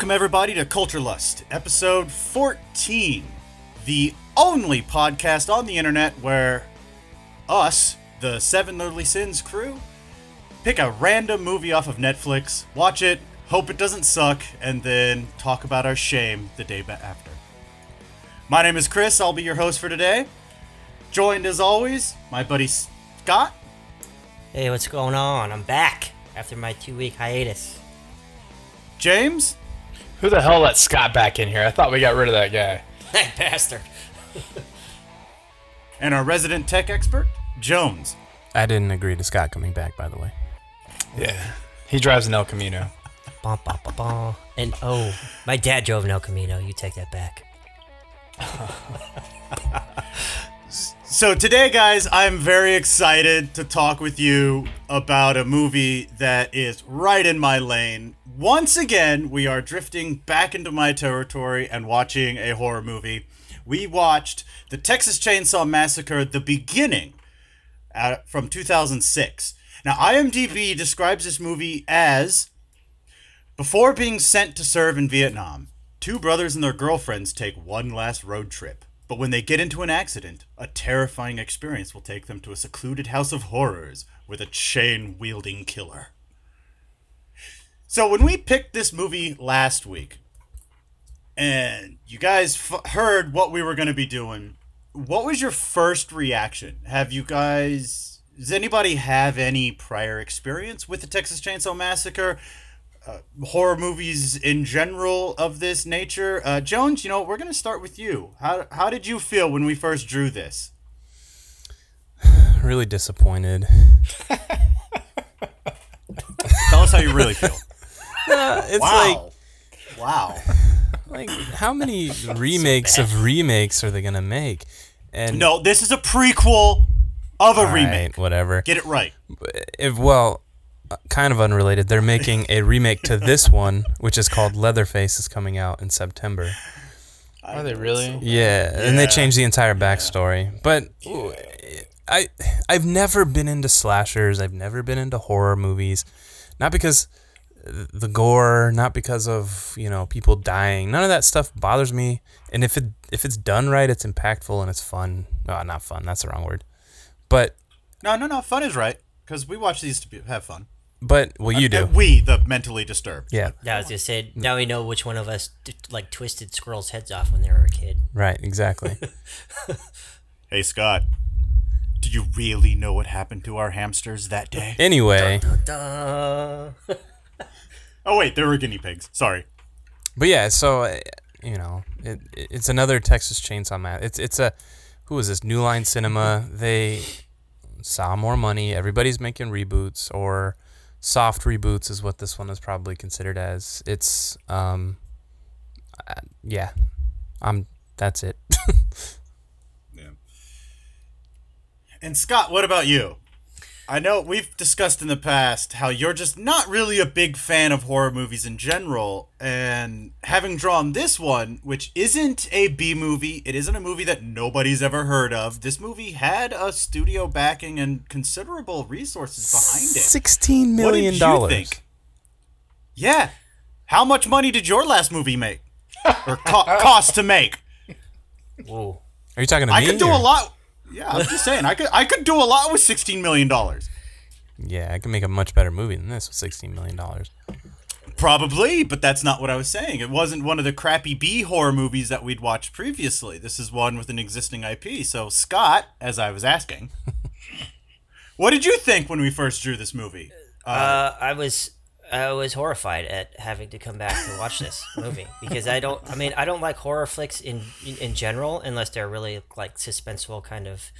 Welcome, everybody, to Culture Lust, episode 14, the only podcast on the internet where us, the Seven Literally Sins crew, pick a random movie off of Netflix, watch it, hope it doesn't suck, and then talk about our shame the day after. My name is Chris, I'll be your host for today. Joined as always, my buddy Scott. Hey, what's going on? I'm back after my two week hiatus. James. Who the hell let Scott back in here? I thought we got rid of that guy. That bastard. and our resident tech expert, Jones. I didn't agree to Scott coming back, by the way. Yeah. He drives an El Camino. And oh, my dad drove an El Camino. You take that back. So today, guys, I'm very excited to talk with you about a movie that is right in my lane. Once again, we are drifting back into my territory and watching a horror movie. We watched the Texas Chainsaw Massacre: The Beginning uh, from 2006. Now, IMDb describes this movie as before being sent to serve in Vietnam, two brothers and their girlfriends take one last road trip. But when they get into an accident, a terrifying experience will take them to a secluded house of horrors with a chain wielding killer. So, when we picked this movie last week, and you guys f- heard what we were going to be doing, what was your first reaction? Have you guys. Does anybody have any prior experience with the Texas Chainsaw Massacre? Uh, horror movies in general of this nature. Uh, Jones, you know, we're gonna start with you. How how did you feel when we first drew this? Really disappointed. Tell us how you really feel. It's wow, wow. like, like how many remakes of remakes are they gonna make? And No, this is a prequel of a all right, remake. whatever. Get it right. If well, uh, kind of unrelated. They're making a remake to this one, which is called Leatherface, is coming out in September. Are they really? Yeah, and they Yeah. changed the entire backstory. But I I've never been into slashers. I've never been into horror movies. Not because the gore, not because of, you know, people dying. None of that stuff bothers me. And if it if it's done right, it's impactful and it's fun. Oh, not fun. That's the wrong word. But No, no, no. Fun is right because we watch these to be, have fun. but well, you do. Uh, we, the mentally disturbed. Yeah, Yeah, I was just saying, now we know which one of us t- like twisted squirrels' heads off when they were a kid. right, exactly. Hey, Scott. Do you really know what happened to our hamsters that day? anyway, Duh. Oh wait, there were guinea pigs. Sorry. But yeah, so you know, it, it's another Texas Chainsaw Man. It's it's a who is this New Line Cinema? They saw more money. Everybody's making reboots or soft reboots is what this one is probably considered as. It's um, uh, yeah, um, that's it. Yeah. And Scott, what about you? I know we've discussed in the past how you're just not really a big fan of horror movies in general, and having drawn this one, which isn't a B movie, it isn't a movie that nobody's ever heard of. This movie had a studio backing and considerable resources behind it. Sixteen What did you dollars. think? Yeah. How much money did your last movie make? Or co- cost to make? Whoa. Are you talking to I me? I could do or- a lot. Yeah, I'm just saying. I could I could do a lot with 16 million dollars. Yeah, I could make a much better movie than this with sixteen million dollars. Probably, but that's not what I was saying. It wasn't one of the crappy B horror movies that we'd watched previously. This is one with an existing IP. So, Scott, as I was asking, what did you think when we first drew this movie? Uh, I was I was horrified at having to come back to watch this movie because I don't. I mean, I don't like horror flicks in in, in general unless they're really like suspenseful kind of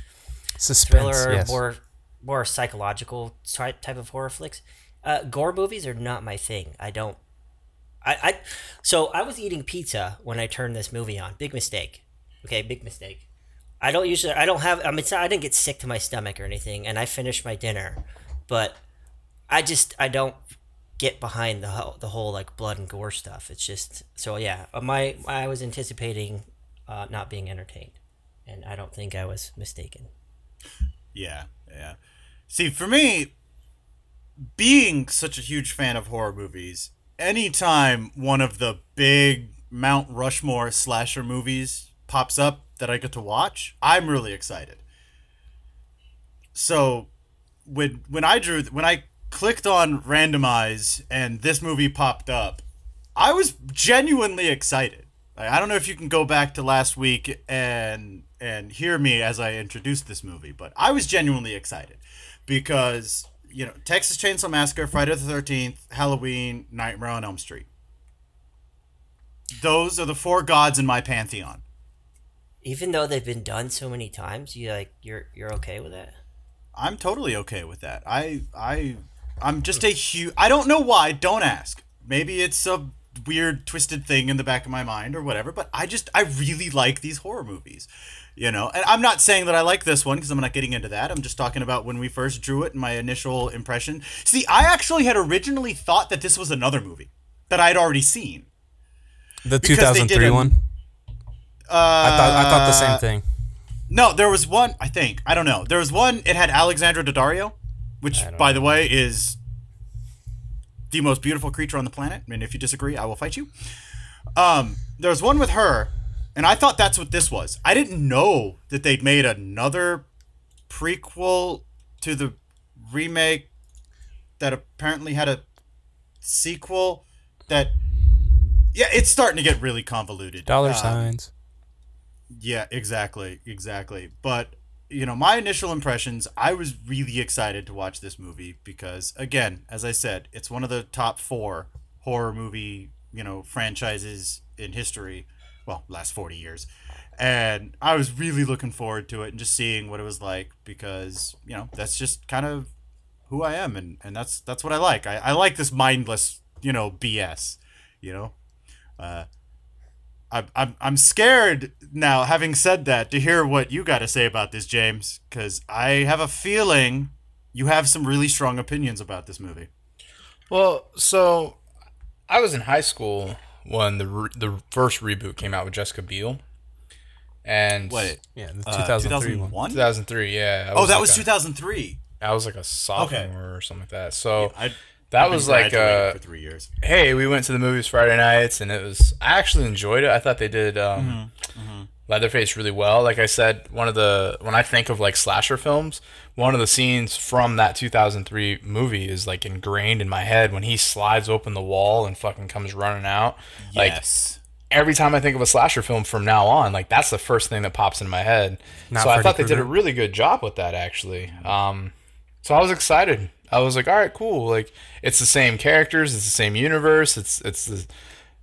Suspense. thriller, yes. more more psychological ty- type of horror flicks. Uh, gore movies are not my thing. I don't. I, I so I was eating pizza when I turned this movie on. Big mistake. Okay, big mistake. I don't usually. I don't have. I mean, not- I didn't get sick to my stomach or anything, and I finished my dinner, but I just I don't get behind the the whole like blood and gore stuff. It's just so yeah. uh, My I was anticipating uh, not being entertained, and I don't think I was mistaken. Yeah, yeah. See, for me, being such a huge fan of horror movies anytime one of the big Mount Rushmore slasher movies pops up that I get to watch, I'm really excited. So when when I drew when I clicked on randomize and this movie popped up, I was genuinely excited. Like, I don't know if you can go back to last week and and hear me as I introduced this movie, but I was genuinely excited because you know Texas Chainsaw Massacre, Friday the Thirteenth, Halloween, Nightmare on Elm Street. Those are the four gods in my pantheon. Even though they've been done so many times, you like you're you're okay with that? I'm totally okay with that. I I I'm just a huge. I don't know why. Don't ask. Maybe it's a weird twisted thing in the back of my mind or whatever. But I just I really like these horror movies. You know, and I'm not saying that I like this one because I'm not getting into that. I'm just talking about when we first drew it and my initial impression. See, I actually had originally thought that this was another movie that I'd already seen. The Because they did 2003 a- one. Uh, I thought I thought the same thing. No, there was one. I think I don't know. There was one. It had Alexandra Daddario, which, by the way, is the most beautiful creature on the planet. And if you disagree, I will fight you. Um, there was one with her, and I thought that's what this was. I didn't know that they'd made another prequel to the remake that apparently had a sequel. That yeah, it's starting to get really convoluted. Dollar Um, signs. yeah, exactly, exactly. But you know, my initial impressions, I was really excited to watch this movie because, again, as I said, it's one of the top four horror movie you know franchises in history. Well, last forty years, and I was really looking forward to it and just seeing what it was like because you know that's just kind of who I am and and that's that's what I like. I, I like this mindless you know BS. You know. Uh, I'm, I'm, I'm scared now, having said that, to hear what you got to say about this, James, because I have a feeling you have some really strong opinions about this movie. Well, so I was in high school when the re- the first reboot came out with Jessica Biel, and Wait, Yeah, the uh, 2003 one. 2001? 2003. Yeah. I Oh, that like was a- 2003. I was like a sophomore or something like that. So I, that I've was like uh, for three years. hey, we went to the movies Friday nights, and it was I actually enjoyed it. I thought they did um, Mm-hmm, Leatherface really well. Like I said, one of the when I think of like slasher films, one of the scenes from that 2003 movie is like ingrained in my head when he slides open the wall and fucking comes running out. Like Yes. every time I think of a slasher film from now on, like that's the first thing that pops in my head. Not so I Freddy thought they did a really good job with that actually. Um, so I was excited. I was like, all right, cool. Like it's the same characters, it's the same universe. It's it's the,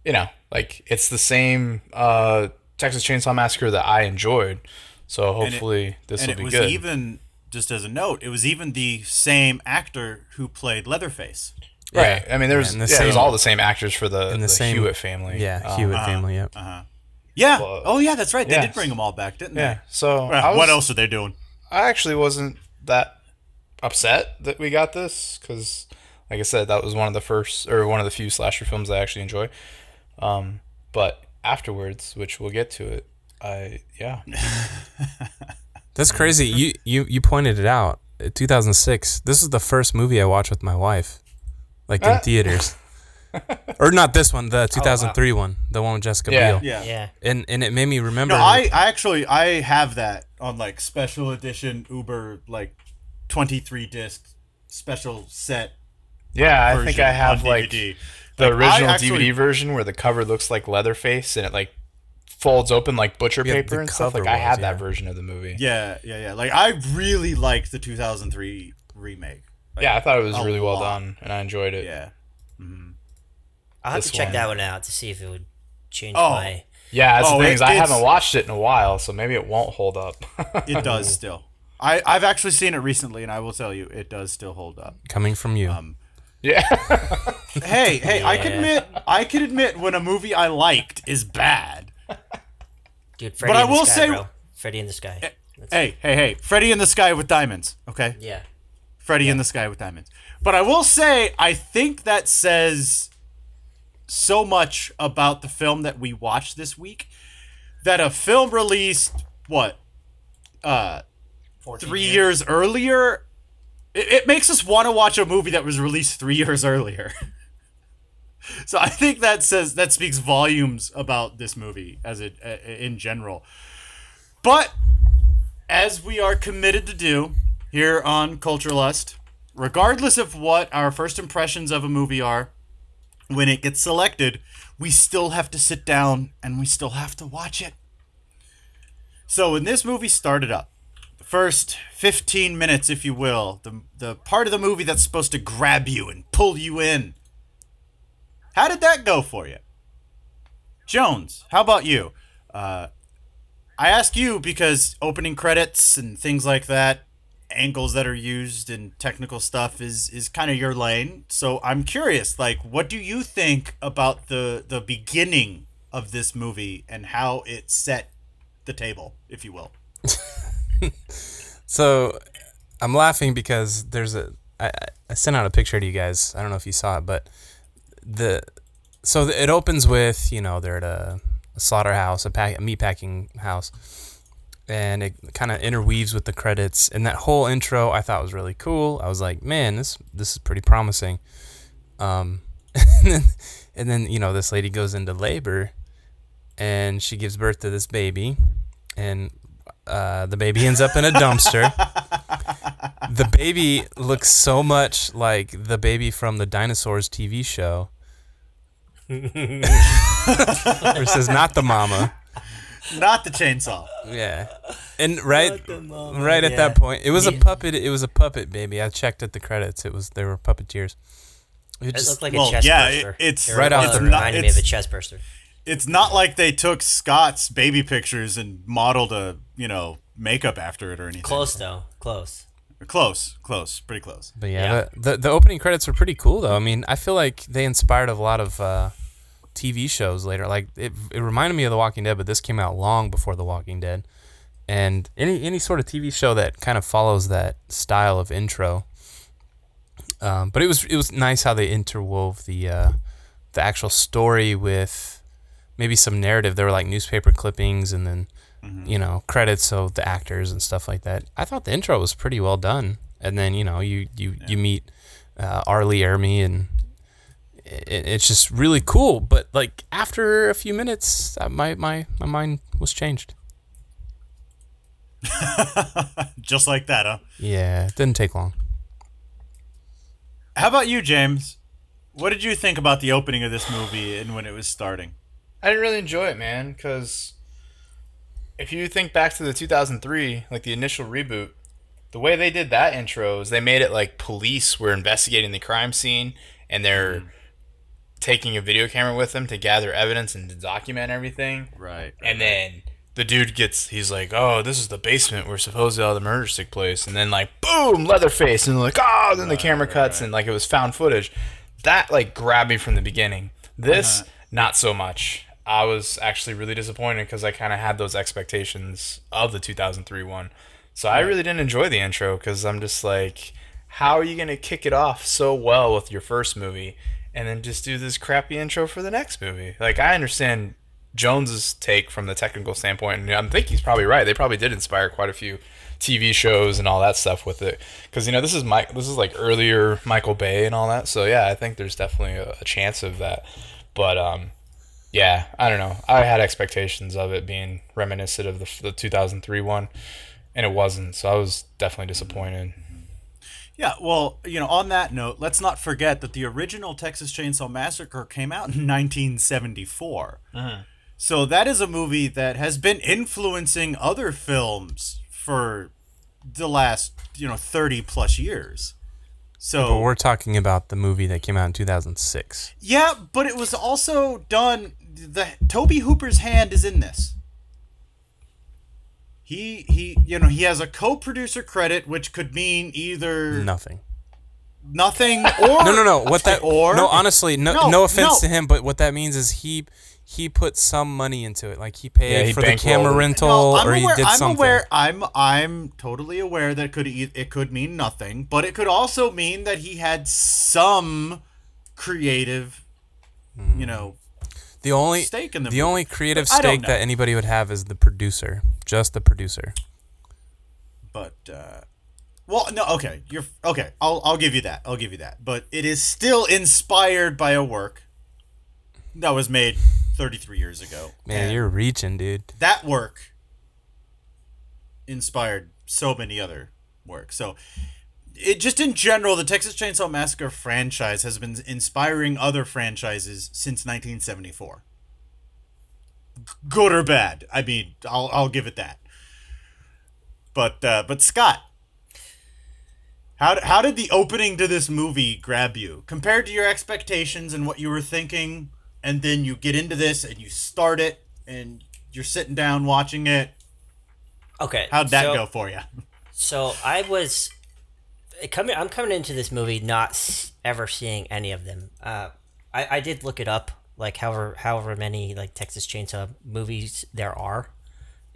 you know, like it's the same uh, Texas Chainsaw Massacre that I enjoyed. So And it- hopefully this and will it be was good. even, just as a note, it was even the same actor who played Leatherface. right. I mean, there's and the yeah, there's same- all the same actors for the, the, the same- Hewitt family. Yeah, Um, Hewitt family. Yep. Yeah. Well, oh, yeah, that's right. They yes. did bring them all back, didn't Yeah. they? So Well, I was, what else are they doing? I actually wasn't that upset that we got this because, like I said, that was one of the first or one of the few slasher films I actually enjoy. Um, but afterwards, which we'll get to it, I yeah, That's crazy. You you you pointed it out. Uh, 2006. This is the first movie I watched with my wife, like in Uh. theaters. or not this one, the 2003 one, the one with Jessica Yeah. Biel. Yeah. Yeah. And and it made me remember. No, I, I actually I have that on like special edition Uber like twenty three disc special set. yeah. I think I have like the Like, original actually- DVD version where the cover looks like Leatherface and it like folds open like butcher Yeah, paper and stuff. Like cover I had was, that yeah. version of the movie. Yeah, yeah, yeah. Like I really liked the two thousand three remake. Like, yeah, I thought it was a really well done and I enjoyed it. Yeah. Mm-hmm. I'll have This to check one. that one out to see if it would change Oh. my. Yeah, that's Oh, the thing it- is I haven't watched it in a while, so maybe it won't hold up. It does still. I I've actually seen it recently, and I will tell you, it does still hold up. coming from you. Um, yeah. Hey, hey, I can admit, I can admit when a movie I liked is bad. Dude, Freddy I in the will sky, say- bro. Freddy in the sky. That's- Hey, hey, hey, Freddy in the Sky with Diamonds. Okay. yeah. Freddy in the Sky with Diamonds. But I will say, I think that says so much about the film that we watched this week that a film released, what, uh, three years earlier, it, it makes us want to watch a movie that was released three years earlier. So I think that says that speaks volumes about this movie as it uh, in general. But as we are committed to do here on Culture Lust, regardless of what our first impressions of a movie are, when it gets selected, we still have to sit down and we still have to watch it. So when this movie started up, first 15 minutes, if you will, the, the part of the movie that's supposed to grab you and pull you in, how did that go for you? Jones, how about you? Uh, I ask you because opening credits and things like that, angles that are used and technical stuff is is kind of your lane. So I'm curious, like, what do you think about the the beginning of this movie and how it set the table, if you will? So I'm laughing because there's a I, I- sent out a picture to you guys. I don't know if you saw it, but the so the, it opens with you know they're at a, a slaughterhouse, a, pack, a meat packing house, and it kind of interweaves with the credits. And that whole intro I thought was really cool. I was like, man, this this is pretty promising. Um, and then, and then you know this lady goes into labor, and she gives birth to this baby, and uh, the baby ends up in a dumpster. the baby looks so much like the baby from the dinosaurs TV show. or it says not the mama. Not the chainsaw. Yeah. And right mama, right at yeah. that point, it was a puppet. It was a puppet baby. I checked at the credits. It was there were puppeteers. It It just, looked like well, a chest yeah, burster. it- it's- It Right off reminded- the- reminded me of a it's- chest burster. It's not like they took Scott's baby pictures and modeled a you know makeup after it or anything. Close though, close. close, close, pretty close. But yeah, Yeah. The, the the opening credits were pretty cool though. I mean, I feel like they inspired a lot of uh, TV shows later. Like it, it reminded me of The Walking Dead, but this came out long before The Walking Dead. And any any sort of TV show that kind of follows that style of intro. Um, but it was it was nice how they interwove the uh, the actual story with maybe some narrative. There were like newspaper clippings and then you know credits of the actors and stuff like that. I thought the intro was pretty well done, and then you know you you you meet uh, R. Lee Ermey and it, it's just really cool. But like after a few minutes, uh, my my my mind was changed. Just like that, huh? Yeah, it didn't take long. How about you, James? What did you think about the opening of this movie and when it was starting? I didn't really enjoy it, man, because if you think back to the 2003, like the initial reboot, the way they did that intro is they made it like police were investigating the crime scene and they're mm-hmm. taking a video camera with them to gather evidence and to document everything. Right. And then the dude gets, he's like, oh, this is the basement where supposedly all the murders took place. And then, like, boom, Leatherface. And, like, oh, then the camera cuts and, like, it was found footage. That, like, grabbed me from the beginning. This, uh-huh. not so much. I was actually really disappointed because I kind of had those expectations of the 2003 one. So I really didn't enjoy the intro because I'm just like, how are you going to kick it off so well with your first movie and then just do this crappy intro for the next movie? Like, I understand Jones's take from the technical standpoint, and I think he's probably right. They probably did inspire quite a few TV shows and all that stuff with it, because you know this is Mike, this is like earlier Michael Bay and all that. So yeah, I think there's definitely a, a chance of that. But um, yeah, I don't know. I had expectations of it being reminiscent of the, the 2003 one, and it wasn't. So I was definitely disappointed. Yeah, well, you know, on that note, let's not forget that the original Texas Chainsaw Massacre came out in 1974. Uh-huh. So that is a movie that has been influencing other films for the last, you know, 30 plus years. But So we're talking about the movie that came out in 2006. yeah, but it was also done the Tobe Hooper's hand is in this. He he you know, he has a co-producer credit which could mean either Nothing. Nothing or No, no, no. What that? or no, honestly, no, No, no, offense no. to him, but what that means is he he put some money into it. Like he paid Yeah, he for the camera bankrolled rental, No, I'm or he aware. did I'm something. aware. I'm I'm totally aware that it could it could mean nothing, but it could also mean that he had some creative, you know, The only stake in the the movie. only creative stake that anybody would have is the producer, just the producer. but uh, well, no, okay, you're okay. I'll I'll give you that. I'll give you that. But it is still inspired by a work that was made 33 years ago. Man, And you're reaching, dude. that work inspired so many other works. So it just in general, the Texas Chainsaw Massacre franchise has been inspiring other franchises since 1974. Good or bad, I mean, I'll I'll give it that. But uh, but Scott, how how did the opening to this movie grab you compared to your expectations and what you were thinking, and then you get into this and you start it and you're sitting down watching it. Okay. How'd that so- go for you? So I was coming. I'm coming into this movie not ever seeing any of them. Uh, I I did look it up, like however however many like Texas Chainsaw movies there are,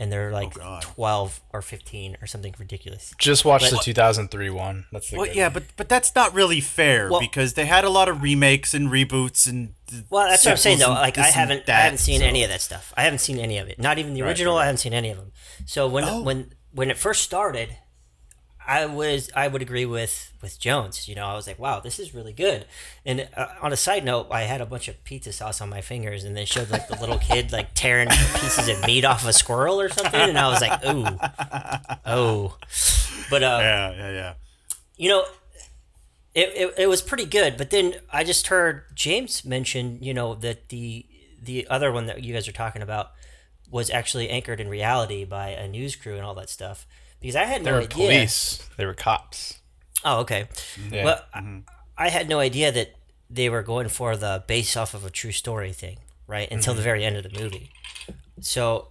and they're oh, like God. twelve or fifteen or something ridiculous. Just watch the 2003 one. That's the Well, good yeah, one. but but that's not really fair Well- because they had a lot of remakes and reboots and. Well, that's what I'm saying though. Like I haven't I haven't seen so- any of that stuff. I haven't seen any of it. Not even the Right, original. right. I haven't seen any of them. So when Oh. when when it first started, I was I would agree with with Jones. You know, I was like, wow, this is really good. And uh, on a side note, I had a bunch of pizza sauce on my fingers, and they showed like the little kid like tearing pieces of meat off a squirrel or something, and I was like, ooh, oh. But uh, Yeah, yeah, yeah. you know, it, it, it was pretty good. But then I just heard James mention, you know, that the the other one that you guys are talking about was actually anchored in reality by a news crew and all that stuff. Because I had they no were idea. police. They were cops. Oh, okay. Yeah. Well, mm-hmm. I, I had no idea that they were going for the based off of a true story thing, right? Until the mm-hmm. very end of the movie. So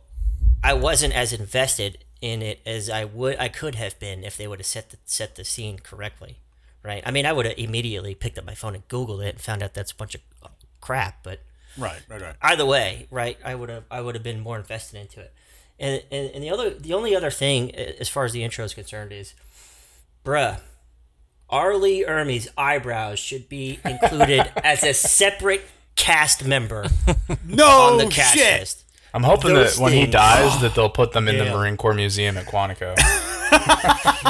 I wasn't as invested in it as I would I could have been if they would have set the set the scene correctly, right? I mean, I would have immediately picked up my phone and googled it and found out that's a bunch of uh, crap, but Right, right, right. either way, right? I would have I would have been more invested into it. And, and and the other the only other thing as far as the intro is concerned is, bruh, R. Lee Ermey's eyebrows should be included as a separate cast member No on the cast shit. list. I'm hoping Those that when he dies, that they'll put them in the Marine Corps Museum at Quantico.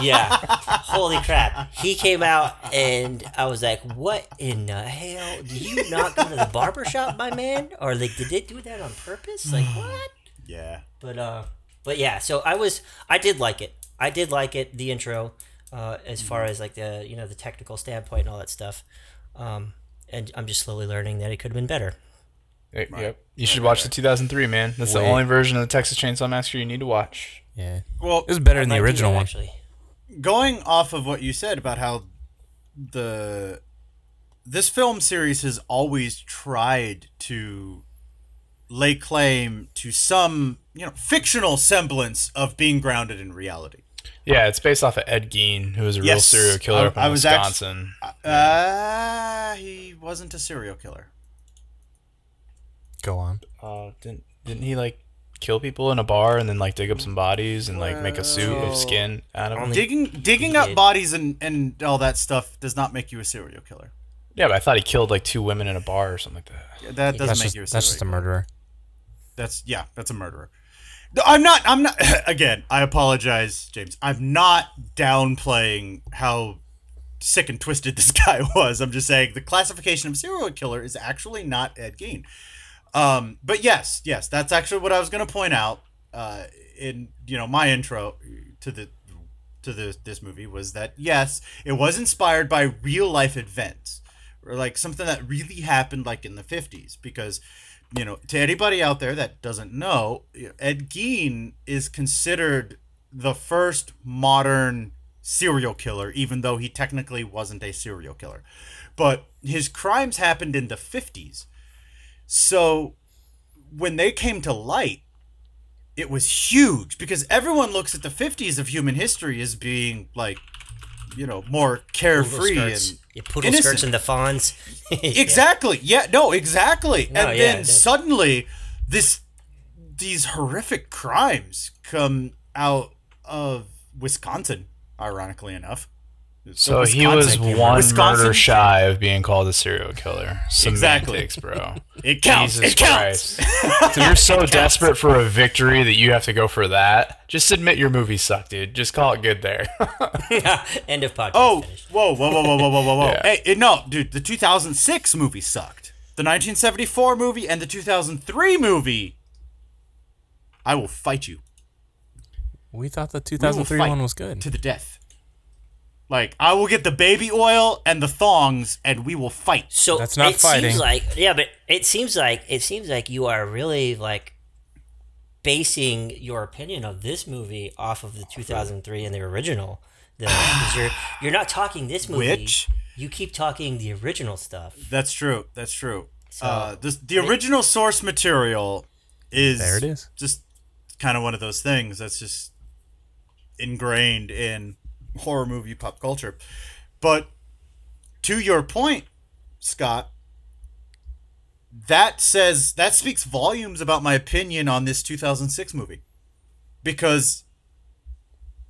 Yeah, holy crap! He came out and I was like, "What in the hell? Did you not go to the barber shop, my man? Or like, did they do that on purpose? Like what?" Yeah. But uh, but yeah. So I was, I did like it. I did like it. The intro, uh, as far as like the you know the technical standpoint and all that stuff. Um, and I'm just slowly learning that it could have been better. Yep. yep. You should watch the 2003, man. That's the only version of the Texas Chainsaw Massacre you need to watch. Yeah, Well, it was better than the original that, one. actually. going off of what you said about how the this film series has always tried to lay claim to some you know fictional semblance of being grounded in reality Yeah, it's based off of Ed Gein, who was a real serial killer I- up in I was act- Wisconsin. uh he wasn't a serial killer Go on. uh, didn't didn't he like kill people in a bar and then like dig up some bodies and like make a suit of skin out of them? Only- digging digging up bodies and and all that stuff does not make you a serial killer Yeah, but I thought he killed like two women in a bar or something like that. that doesn't That's make just you a serial that's just a killer. murderer. That's yeah, that's a murderer. I'm not. I'm not. Again, I apologize, James. I'm not downplaying how sick and twisted this guy was. I'm just saying the classification of serial killer is actually not Ed Gein. Um, but yes, yes, that's actually what I was going to point out. Uh, in you know my intro to the to the this movie was that yes, it was inspired by real life events or like something that really happened like in the 50s because you know to anybody out there that doesn't know ed gein is considered the first modern serial killer even though he technically wasn't a serial killer. But his crimes happened in the 50s so when they came to light it was huge because everyone looks at the 50s of human history as being like you know more carefree and yeah, poodle innocent. skirts and the Fonz. Exactly. Yeah. No. Exactly. No, and yeah, then suddenly, this these horrific crimes come out of Wisconsin. Ironically enough. So he was one Wisconsin- murder shy of being called a serial killer. Exactly. Bro. It counts. Jesus it counts. Christ. So you're so desperate for a victory that you have to go for that. Just admit your movie sucked, dude. Just call it good there. End of podcast. Oh, finished. whoa, whoa, whoa, whoa, whoa, whoa, whoa! Yeah. Hey, no, dude, the 2006 movie sucked. the 1974 movie and the 2003 movie, I will fight you We thought the 2003 fight one was good. to the death. Like I will get the baby oil and the thongs, and we will fight. So That's not it fighting. seems like yeah, but it seems like it seems like you are really like basing your opinion of this movie off of the 2003 and the original. The, 'cause you're you're not talking this movie. Which? you keep talking the original stuff. That's true. That's true. uh, this, the I mean- original source material is There it is. Just kind of one of those things that's just ingrained in horror movie pop culture. But to your point, Scott, that says that speaks volumes about my opinion on this 2006 movie because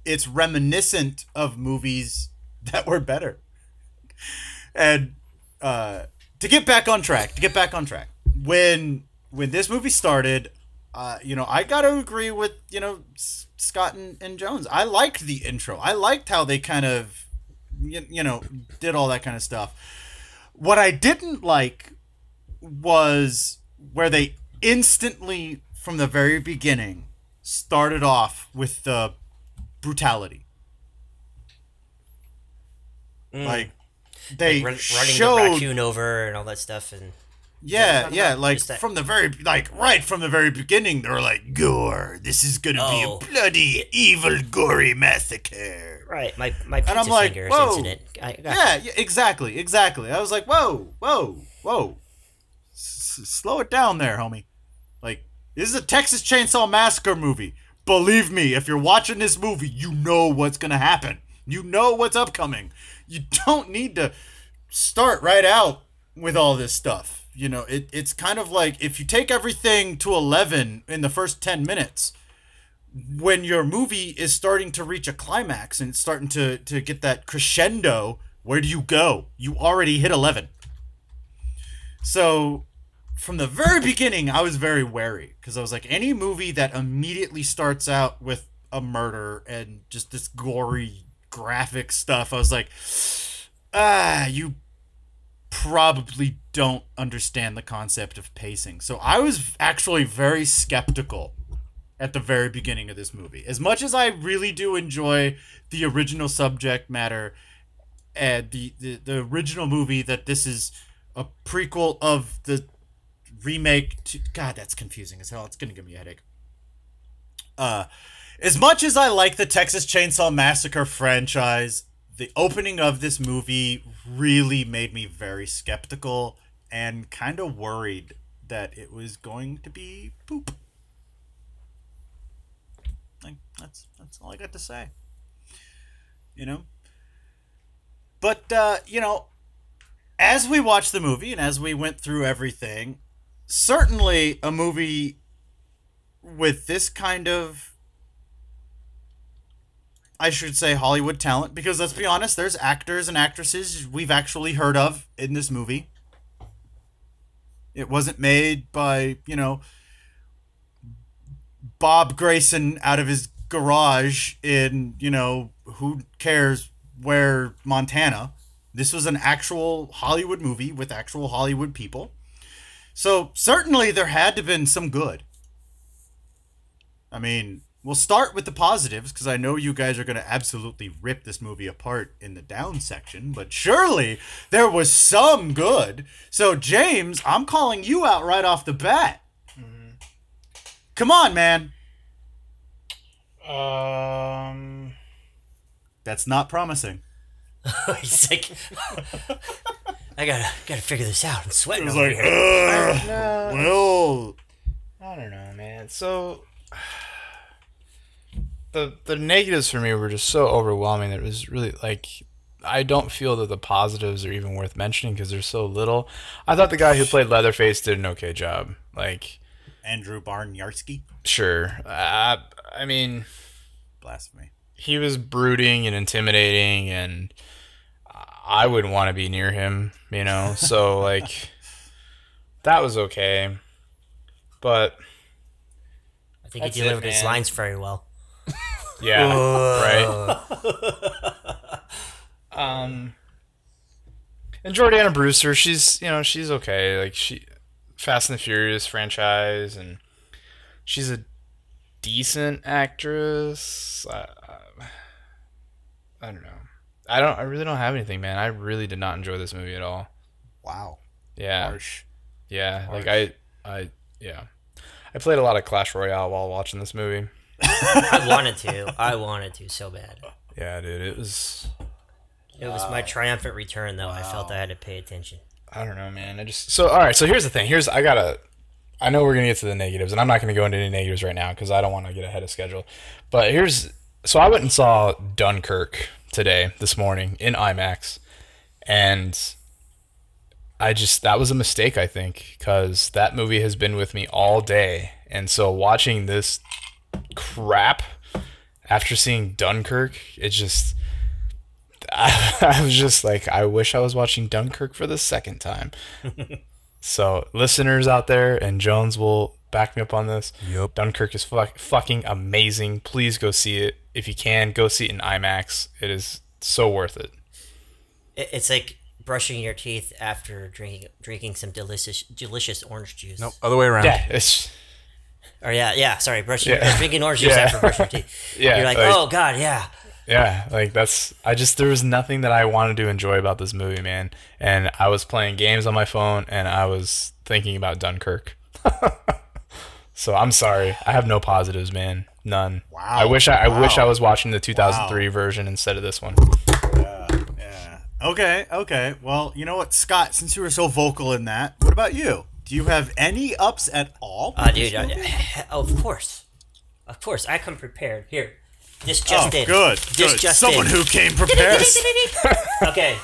it's reminiscent of movies that were better. And uh, to get back on track, to get back on track, when when this movie started, uh, you know, I got to agree with you know Scott and, and Jones. I liked the intro. I liked how they kind of, you, you know, did all that kind of stuff. What I didn't like was where they instantly, from the very beginning, started off with the brutality. Like they Mm. Run, running showed the raccoon over and all that stuff and yeah, yeah, like that- from the very like right from the very beginning, they were like, "Gore, this is gonna Oh. be a oh. bloody, evil, gory massacre." right my my pizza I'm like, fingers whoa. incident. I got Yeah, yeah, exactly, exactly. I was like, "Whoa, whoa, whoa, S- slow it down there, homie." Like, this is a Texas Chainsaw Massacre movie. Believe me, if you're watching this movie, you know what's gonna happen. You know what's upcoming. You don't need to start right out with all this stuff. You know, it, it's kind of like if you take everything to 11 in the first 10 minutes, when your movie is starting to reach a climax and it's starting to, to get that crescendo, where do you go? You already hit 11. So, from the very beginning, I was very wary because I was like, any movie that immediately starts out with a murder and just this gory graphic stuff, I was like, ah, you probably don't understand the concept of pacing. So I was actually very skeptical at the very beginning of this movie. As much as I really do enjoy the original subject matter and the, the, the original movie that this is a prequel of the remake to God, that's confusing as hell. It's gonna give me a headache. Uh as much as I like the Texas Chainsaw Massacre franchise, the opening of this movie really made me very skeptical and kind of worried that it was going to be poop. Like that's that's all I got to say. You know? But uh, you know, as we watched the movie and as we went through everything, certainly a movie with this kind of I should say Hollywood talent because let's be honest, there's actors and actresses we've actually heard of in this movie. It wasn't made by, you know, Bob Grayson out of his garage in, you know, who cares where Montana. This was an actual Hollywood movie with actual Hollywood people. So certainly there had to have been some good. I mean, we'll start with the positives because I know you guys are going to absolutely rip this movie apart in the down section, but surely there was some good. So, James, I'm calling you out right off the bat. Come on, man. Um, That's not promising. He's like, I gotta gotta figure this out. I'm sweating It was over like, here. Ugh, no, well, I don't know, man. So the the negatives for me were just so overwhelming that it was really like I don't feel that the positives are even worth mentioning because there's so little. I thought the guy who played Leatherface did an okay job. Like, Andrew Bryniarski. sure, uh, I mean, Blasphemy. he was brooding and intimidating, and I wouldn't want to be near him, you know. So like, that was okay, but I think That's he it, delivered his lines very well. Yeah, right. Um, and Jordana Brewster, she's you know she's okay. Like she, Fast and the Furious franchise, and she's a decent actress. I, I, I don't know. I don't. I really don't have anything, man. I really did not enjoy this movie at all. Wow. Yeah, Harsh. yeah. Like I, I, yeah. I played a lot of Clash Royale while watching this movie. I wanted to. I wanted to so bad. Yeah, dude. It was. It was my uh, triumphant return, though. I felt I had to pay attention. I don't know, man. I just so all right. So here's the thing. Here's I gotta. I know we're gonna get to the negatives, and I'm not gonna go into any negatives right now because I don't want to get ahead of schedule. But here's so I went and saw Dunkirk today, this morning in IMAX, and I just that was a mistake I think because that movie has been with me all day, and so watching this crap after seeing Dunkirk, it just I, I was just like, I wish I was watching Dunkirk for the second time. so, listeners out there, and Jones will back me up on this. Yup. Dunkirk is fuck, fucking amazing. Please go see it. If you can, go see it in IMAX. It is so worth it. It, it's like brushing your teeth after drinking drinking some delicious delicious orange juice. Nope, other way around. Yeah, it's Or yeah, yeah. Sorry, brushing Yeah. uh, drinking orange juice Yeah. after brushing your teeth. Yeah, You're like, like- oh god, yeah. yeah, like that's I just there was nothing that I wanted to enjoy about this movie, man. And I was playing games on my phone and I was thinking about Dunkirk. so I'm sorry. I have no positives, man. None. Wow. I wish I, I wish I was watching the 2003 version instead of this one. Yeah. Okay. Okay. Well, you know what, Scott? Since you were so vocal in that, what about you? Do you have any ups at all? Uh, dude, uh, oh, of course, of course, I come prepared. Here, this just oh, did. good. This good. just Someone did. who came prepared. okay,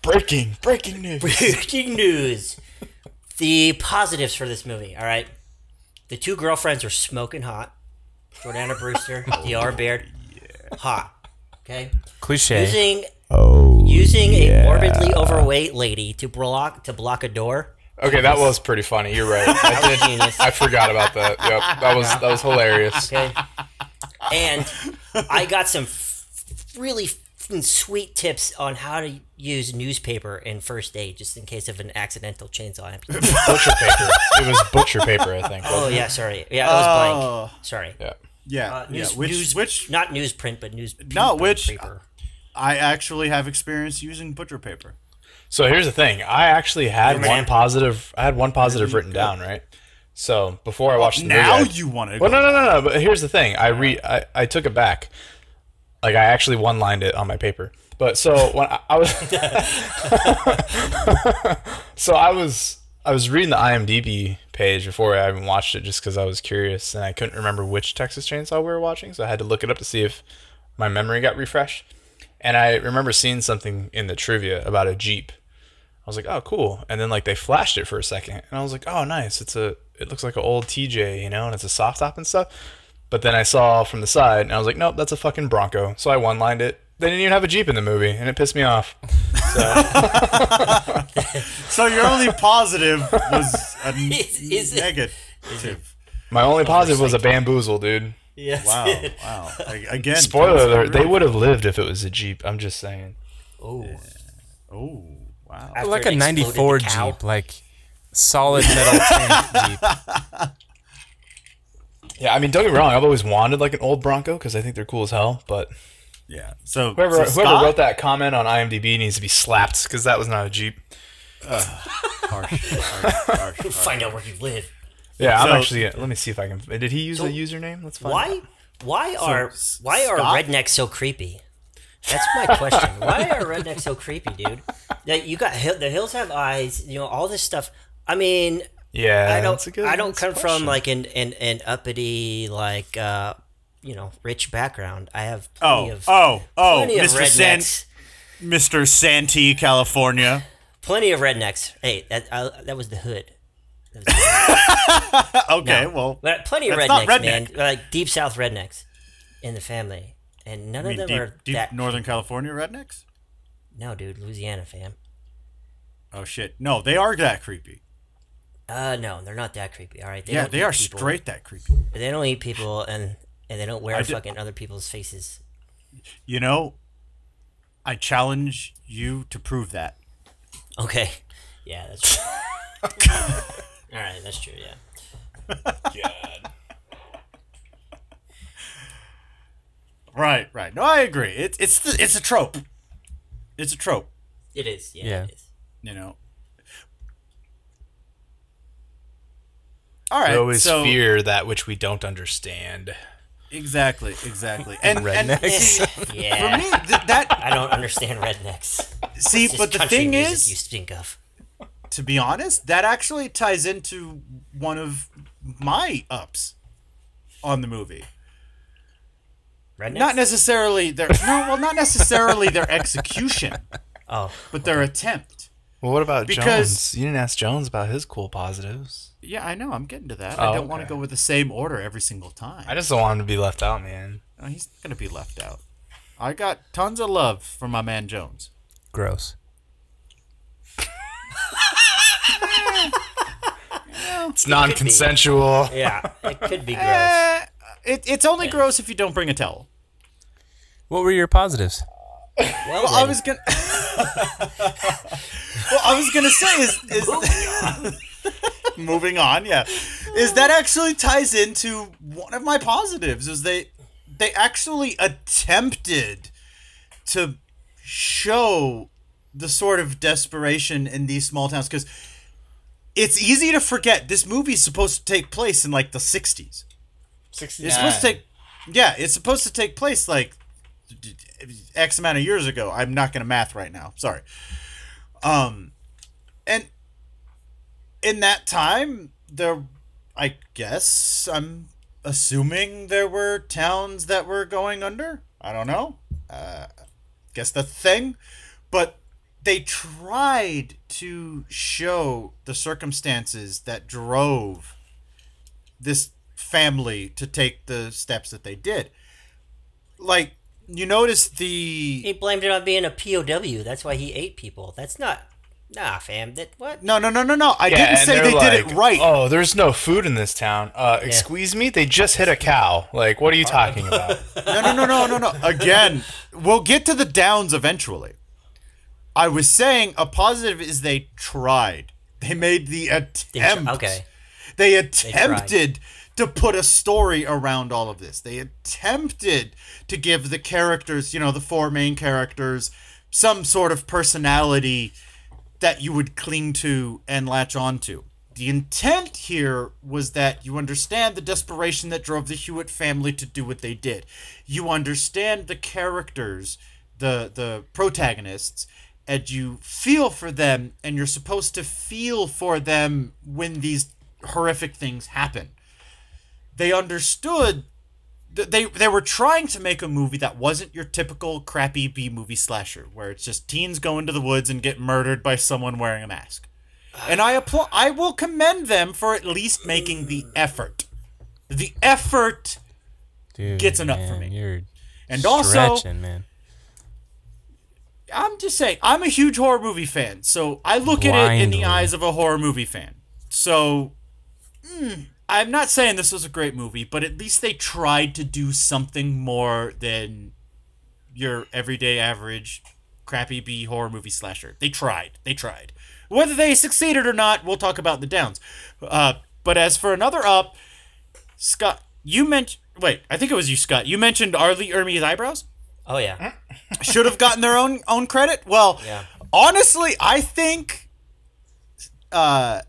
Breaking, breaking news. breaking news. The positives for this movie. All right, the two girlfriends are smoking hot. Jordana Brewster, Dior Baird, hot. Okay, Cliche. using oh. using a morbidly overweight lady to block to block a door. Okay, that was pretty funny. You're right. I did. I forgot about that. Yep, that was that was hilarious. Okay. And I got some f- really f***ing sweet tips on how to use newspaper in first aid, just in case of an accidental chainsaw amputation. Butcher paper. It was butcher paper, I think. oh yeah, sorry. Yeah, it was blank. Oh. Sorry. Yeah. Yeah. Uh, yeah. news, Which, news, which not newsprint, but news. No, which- paper. I actually have experience using butcher paper. So here's the thing. I actually had one positive. I had one positive written down, right? So before I watched the Now movie, I- you want to? Well, no, no, no, no. But here's the thing. I re I, I took it back. Like I actually one lined it on my paper. But so when I, I was, so I was I was reading the IMDb page before I even watched it, just because I was curious and I couldn't remember which Texas Chainsaw we were watching, so I had to look it up to see if my memory got refreshed. And I remember seeing something in the trivia about a Jeep. I was like, oh, cool. And then like they flashed it for a second, and I was like, oh, nice. It's a, it looks like an old TJ, you know, and it's a soft top and stuff. But then I saw from the side, and I was like, nope, that's a fucking Bronco. So I one lined it. They didn't even have a Jeep in the movie, and it pissed me off. So your only positive was a n- Is- is it- negative. My only positive was a bamboozle, dude. Yes. Wow. Wow. A- Again. Spoiler alert, they would have lived if it was a Jeep. I'm just saying. Oh. Oh. Wow. After like a 94. Jeep, like solid metal tank Jeep. Yeah, I mean, don't get me wrong. I've always wanted like an old Bronco because I think they're cool as hell. But Yeah. So whoever so whoever Scott- wrote that comment on IMDb needs to be slapped because that was not a Jeep. Harsh, harsh, harsh, harsh. Find out where you live. Yeah, I'm actually. Let me see if I can. Did he use a username? Let's find. Why? Why are S- why are Scott? rednecks so creepy? That's my question. why are rednecks so creepy, dude? Like, you got the hills have eyes. You know all this stuff. I mean, Yeah, I don't. that's a good- I don't that's a come from like an an, an uppity like uh you know rich background. I have plenty Oh. of Oh. Oh. plenty of Mr. San. Mr. Santee, California. Plenty of rednecks. Hey, that uh, that was the hood. Was the hood. Okay. No. Well. But plenty of That's not rednecks, man. Like deep south rednecks in the family, and none I of them deep, are deep that. Northern California rednecks. No, dude, Louisiana fam. Oh shit! No, they are that creepy. Uh, no, they're not that creepy. All right, they yeah, they are people. straight that creepy. They don't eat people, and and they don't wear did- fucking other people's faces. You know, I challenge you to prove that. Okay. Yeah, that's true. All right, that's true. Yeah. God. Right, right. No, I agree. It's it's the, it's a trope. It's a trope. It is. Yeah. Yeah. It is. You know. All right. We always so, fear that which we don't understand. Exactly. Exactly. And and see, Rednecks. for Yeah. me th- that I don't understand rednecks. see, but the thing is, you think of. to be honest, that actually ties into one of my ups on the movie. Rednecks. Not necessarily their no, well, not necessarily their execution, oh, but their attempt. Well, what about Because- Jones? You didn't ask Jones about his cool positives. Yeah, I know. I'm getting to that. Oh, I don't want to go with the same order every single time. I just don't want him to be left out, man. Oh, he's not gonna be left out. I got tons of love for my man Jones. Gross. It's non-consensual. yeah. It could be eh, gross. It, it's only gross if you don't bring a towel. What were your positives? Well, Well, I was gonna. well, I was gonna say is is moving on. Yeah, is that actually ties into one of my positives? Is they they actually attempted to show the sort of desperation in these small towns because it's easy to forget this movie is supposed to take place in like the 60s it's supposed to take yeah it's supposed to take place like x amount of years ago. I'm not gonna math right now. Sorry. Um and in that time there i guess i'm assuming there were towns that were going under. I don't know. Uh guess the thing. But they tried to show the circumstances that drove this family to take the steps that they did. Like you notice the he blamed it on being a POW. That's why he ate people. That's not. Nah, fam. That what? no no no no no. I Yeah, didn't say they're they did it right. Oh, there's no food in this town. Uh, excuse me, they just hit a cow. Like, what are you talking about? No no no no no no. Again, we'll get to the downs eventually. I was saying a positive is they tried. They made the They tr- attempt. okay. They attempted to put a story around all of this. They attempted to give the characters, you know, the four main characters, some sort of personality that you would cling to and latch onto. The intent here was that you understand the desperation that drove the Hewitt family to do what they did. You understand the characters, the the protagonists, and you feel for them and you're supposed to feel for them when these horrific things happen. They understood th- they they were trying to make a movie that wasn't your typical crappy B movie slasher where it's just teens go into the woods and get murdered by someone wearing a mask. And I applaud I will commend them for at least making the effort. The effort Dude, Gets enough for me. You're and also man. I'm just saying, I'm a huge horror movie fan, so I look at it in the eyes of a horror movie fan. So, mm, I'm not saying this was a great movie, but at least they tried to do something more than your everyday average crappy B horror movie slasher. They tried. They tried. Whether they succeeded or not, we'll talk about the downs. Uh, but as for another up, Scott, you mentioned. Wait, I think it was you, Scott. You mentioned R. Lee Ermey's eyebrows Oh yeah. should have gotten their own own credit. Well, Yeah. honestly, I think uh,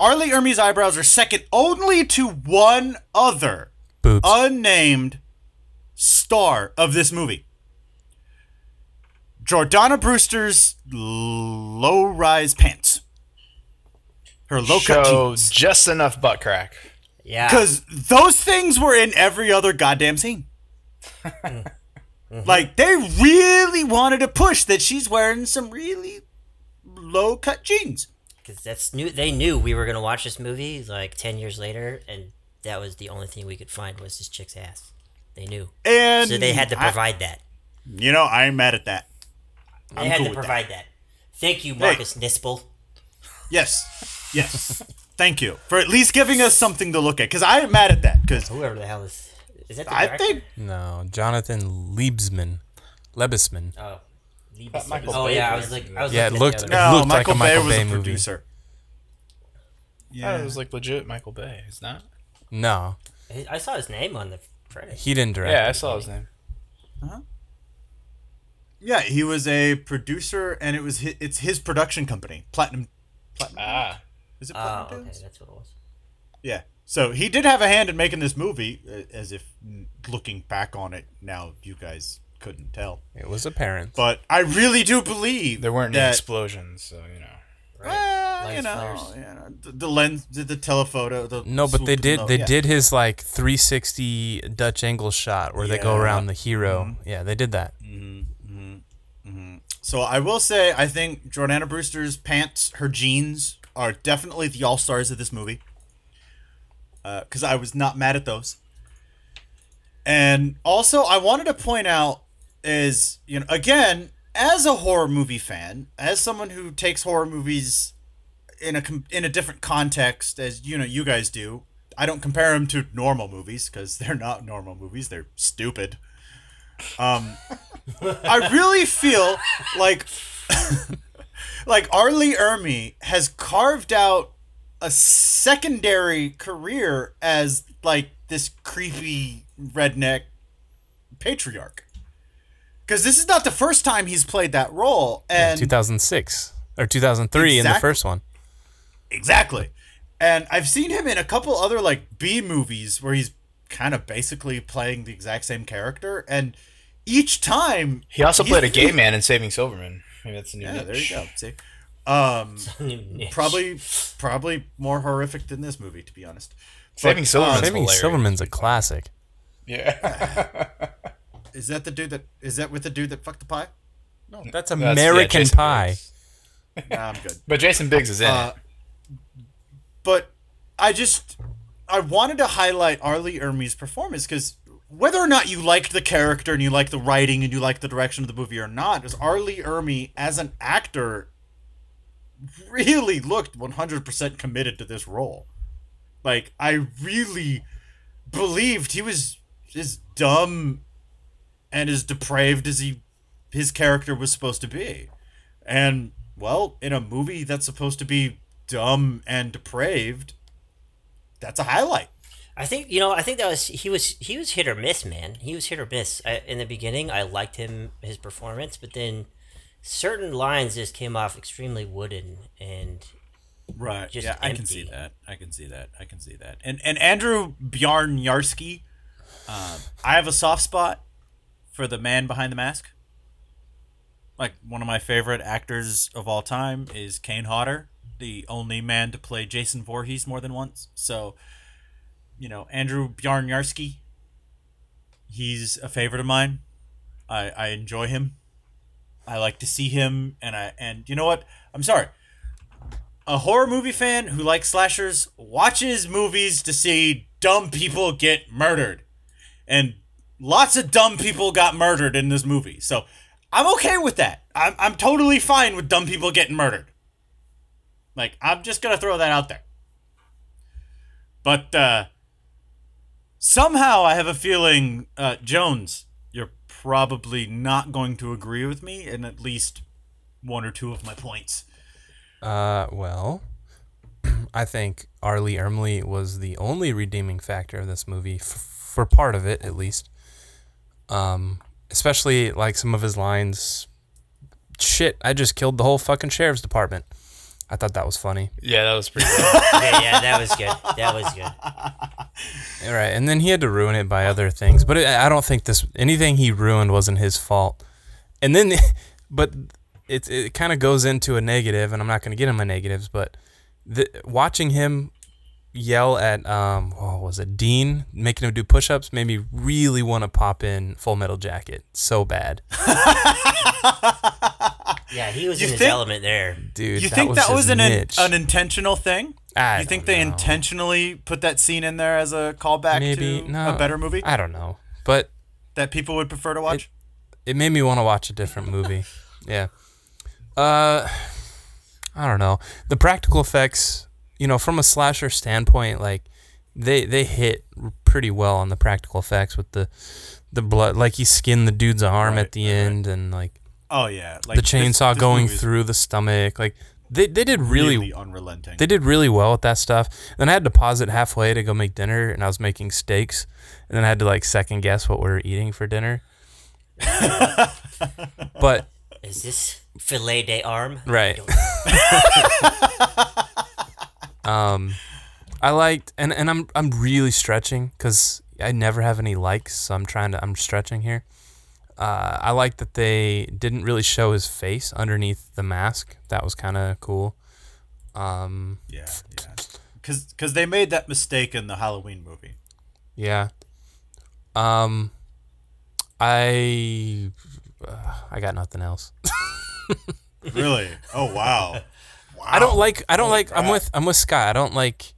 R. Lee Ermey's eyebrows are second only to one other Boobs. unnamed star of this movie. Jordana Brewster's low-rise pants. Her low-cut Show jeans. just enough butt crack. Yeah. Because those things were in every other goddamn scene. Mm-hmm. Like they really wanted to push that she's wearing some really low cut jeans. Because that's new. They knew we were gonna watch this movie like ten years later, and that was the only thing we could find was this chick's ass. They knew, And so they had to I- provide that. you know, I ain't mad at that. They I'm had cool to with that. provide that. Thank you, Marcus Nispel. Yes. Yes. Thank you for at least giving us something to look at. Because I ain't mad at that. Because Whoever the hell is is that the I director? think No, Jonathan Liebesman. Liebesman. Oh, Liebes- Michael oh Bay yeah, I was like, I was Yeah, it looking at looked- It No, looked like Michael a Michael Bay was Bay a movie. producer. Yeah, it was like legit Michael Bay. It's not. No, I saw his name on the credit. he didn't direct. Yeah, I saw his name. Huh? Yeah, he was a producer, and it was his, it's his production company, Platinum. Platinum. Ah, Is it Oh, Platinum okay, Dunes? that's what it was. Yeah. So he did have a hand in making this movie, uh, as if looking back on it now, you guys couldn't tell. It was apparent. But I really do believe there weren't any that. explosions, so you know. Right. Well, you Lens know, flares. you know, the, the lens, the, the telephoto. The No, but they swoop did. and They yeah. did his like 360 Dutch angle shot where they go Yeah. around the hero. Mm-hmm. Yeah, they did that. Mm-hmm. Mm-hmm. So I will say, I think Jordana Brewster's pants, her jeans, are definitely the all stars of this movie. Uh, because I was not mad at those. And also, I wanted to point out is you know again as a horror movie fan, as someone who takes horror movies in a in a different context as you know you guys do. I don't compare them to normal movies because they're not normal movies. They're stupid. Um, I really feel like like R. Lee Ermey has carved out a secondary career as like this creepy redneck patriarch. Because this is not the first time he's played that role, and 2006 or 2003 in the first one. Exactly. And I've seen him in a couple other like B movies where he's kind of basically playing the exact same character and each time He also played a gay man in Saving Silverman. Maybe that's a new. Yeah, there you go. See. Um probably probably more horrific than this movie to be honest. Saving But, Silverman's uh, Saving hilarious. Silverman's a classic. Yeah. is that the dude that is that with the dude that fucked the pie? That's That's- yeah, American Pie. Biggs. Nah, I'm good. But Jason Biggs is in Uh, but I just I wanted to highlight R. Lee Ermey's performance because whether or not you liked the character and you liked the writing and you liked the direction of the movie or not, is R. Lee Ermey as an actor really looked 100% committed to this role. Like I really believed he was as dumb and as depraved as he his character was supposed to be. And well, in a movie that's supposed to be dumb and depraved, that's a highlight. I think you know. I think that was he was he was hit or miss, man. He was hit or miss. I, in the beginning, I liked him his performance, but then certain lines just came off extremely wooden and Right. Just yeah, I can see that. I can see that. I can see that. And and Andrew Bryniarski, um, I have a soft spot for the man behind the mask. Like one of my favorite actors of all time is Kane Hodder, the only man to play Jason Voorhees more than once. So, you know, Andrew Bryniarski, he's a favorite of mine. I I enjoy him. I like to see him, and I and you know what? I'm sorry a horror movie fan who likes slashers watches movies to see dumb people get murdered. And lots of dumb people got murdered in this movie. So I'm okay with that. I'm, I'm totally fine with dumb people getting murdered. Like, I'm just going to throw that out there. But uh, somehow I have a feeling, uh, Jones, you're probably not going to agree with me in at least one or two of my points. Uh, well, I think Arlie Ermley was the only redeeming factor of this movie, f- for part of it at least. Um, especially like some of his lines. Shit, I just killed the whole fucking sheriff's department. I thought that was funny. Yeah, that was pretty good. yeah, yeah, that was good. That was good. All right, and then he had to ruin it by other things, but it, I don't think this anything he ruined wasn't his fault. And then, but it it kind of goes into a negative, and I'm not going to get in my negatives, but the, watching him yell at um what was it Dean making him do push-ups made me really want to pop in Full Metal Jacket so bad, Yeah, he was You in his element there. dude. you that think was that was an, niche. an intentional thing? I you think don't they know. intentionally put that scene in there as a callback maybe to no a better movie I don't know, but that people would prefer to watch? it made me want to watch a different movie. yeah. Uh, I don't know. The practical effects, you know, from a slasher standpoint, like they they hit pretty well on the practical effects with the the blood, like he skinned the dude's arm Right, at the right, right. end, and like Oh yeah, like the chainsaw this going through the stomach. Like they they did really, really unrelenting. they did really well with that stuff. Then I had to pause it halfway to go make dinner, and I was making steaks, and then I had to like second guess what we were eating for dinner. but Is this filet de arm? Right. um, I liked, and, and I'm I'm really stretching because I never have any likes, so I'm trying to I'm stretching here. Uh, I like that they didn't really show his face underneath the mask. That was kind of cool. Um, yeah, yeah. Because because they made that mistake in the Halloween movie. yeah. Um, I uh, I got nothing else. Really? oh wow. Wow. I don't like. I don't Holy like. I'm with. I'm with Scott. I don't like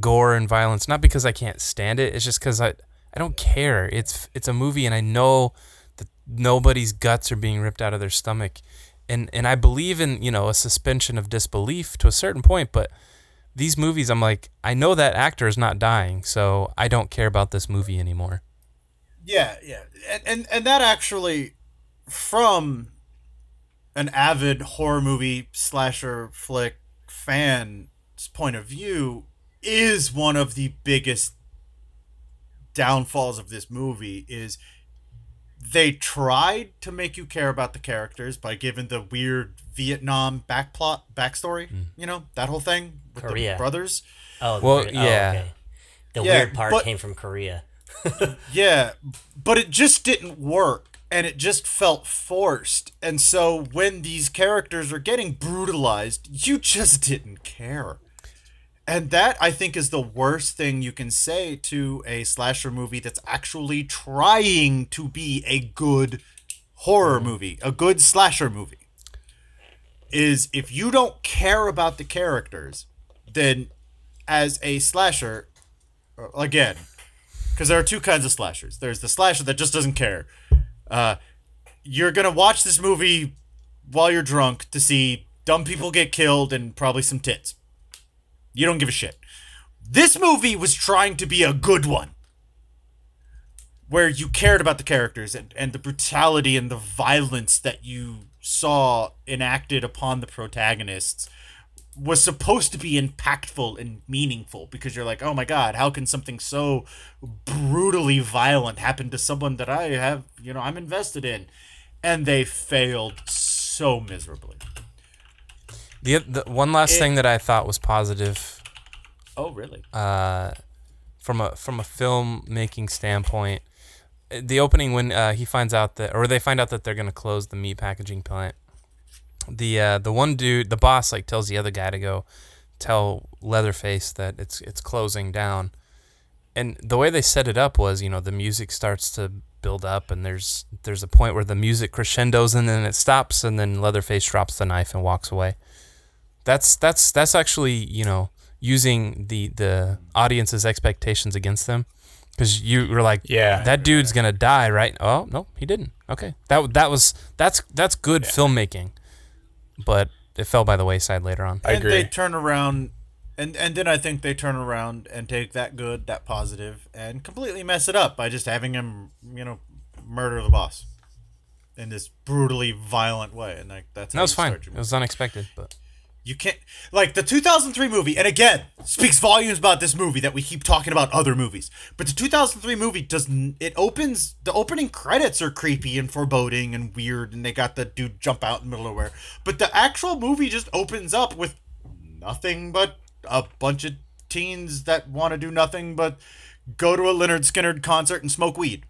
gore and violence. Not because I can't stand it. It's just because I. I don't care. It's it's a movie, and I know that nobody's guts are being ripped out of their stomach, and and I believe in you know a suspension of disbelief to a certain point. But these movies, I'm like, I know that actor is not dying, so I don't care about this movie anymore. Yeah, yeah, and and, and that actually, from an avid horror movie slasher flick fan's point of view, is one of the biggest downfalls of this movie. Is they tried to make you care about the characters by giving the weird Vietnam backplot backstory, hmm. you know that whole thing with Korea. the brothers. Oh, Well, the- oh, yeah. okay. The Yeah, weird part but- came from Korea. Yeah, but it just didn't work and it just felt forced. And so when these characters are getting brutalized, you just didn't care. And that I think is the worst thing you can say to a slasher movie that's actually trying to be a good horror movie, a good slasher movie. Is if you don't care about the characters, then as a slasher, uh, again, because there are two kinds of slashers. There's the slasher that just doesn't care. Uh, you're gonna watch this movie while you're drunk to see dumb people get killed and probably some tits. You don't give a shit. This movie was trying to be a good one, where you cared about the characters and, and the brutality and the violence that you saw enacted upon the protagonists was supposed to be impactful and meaningful because you're like, oh my god, how can something so brutally violent happen to someone that I have, you know, I'm invested in? And they failed so miserably. The, the one last It- thing that I thought was positive Oh, really? uh, from a from a filmmaking standpoint. The opening when uh, he finds out that, or they find out that they're gonna close the meat packaging plant. The uh, the one dude, the boss, like tells the other guy to go tell Leatherface that it's it's closing down. And the way they set it up was, you know, the music starts to build up, and there's there's a point where the music crescendos, and then it stops, and then Leatherface drops the knife and walks away. That's that's that's actually you know using the the audience's expectations against them because you were like Yeah. that dude's gonna die right oh no he didn't okay that that was that's that's good filmmaking but it fell by the wayside later on I and agree. they turn around and and then I think they turn around and take that good, that positive, and completely mess it up by just having him, you know, murder the boss in this brutally violent way. And like that's that how was fine it was unexpected but You can't like the 2003 movie, and again speaks volumes about this movie that we keep talking about other movies. But the 2003 movie doesn't. It opens the opening credits are creepy and foreboding and weird, and they got the dude jump out in the middle of nowhere. But the actual movie just opens up with nothing but a bunch of teens that want to do nothing but go to a Lynyrd Skynyrd concert and smoke weed.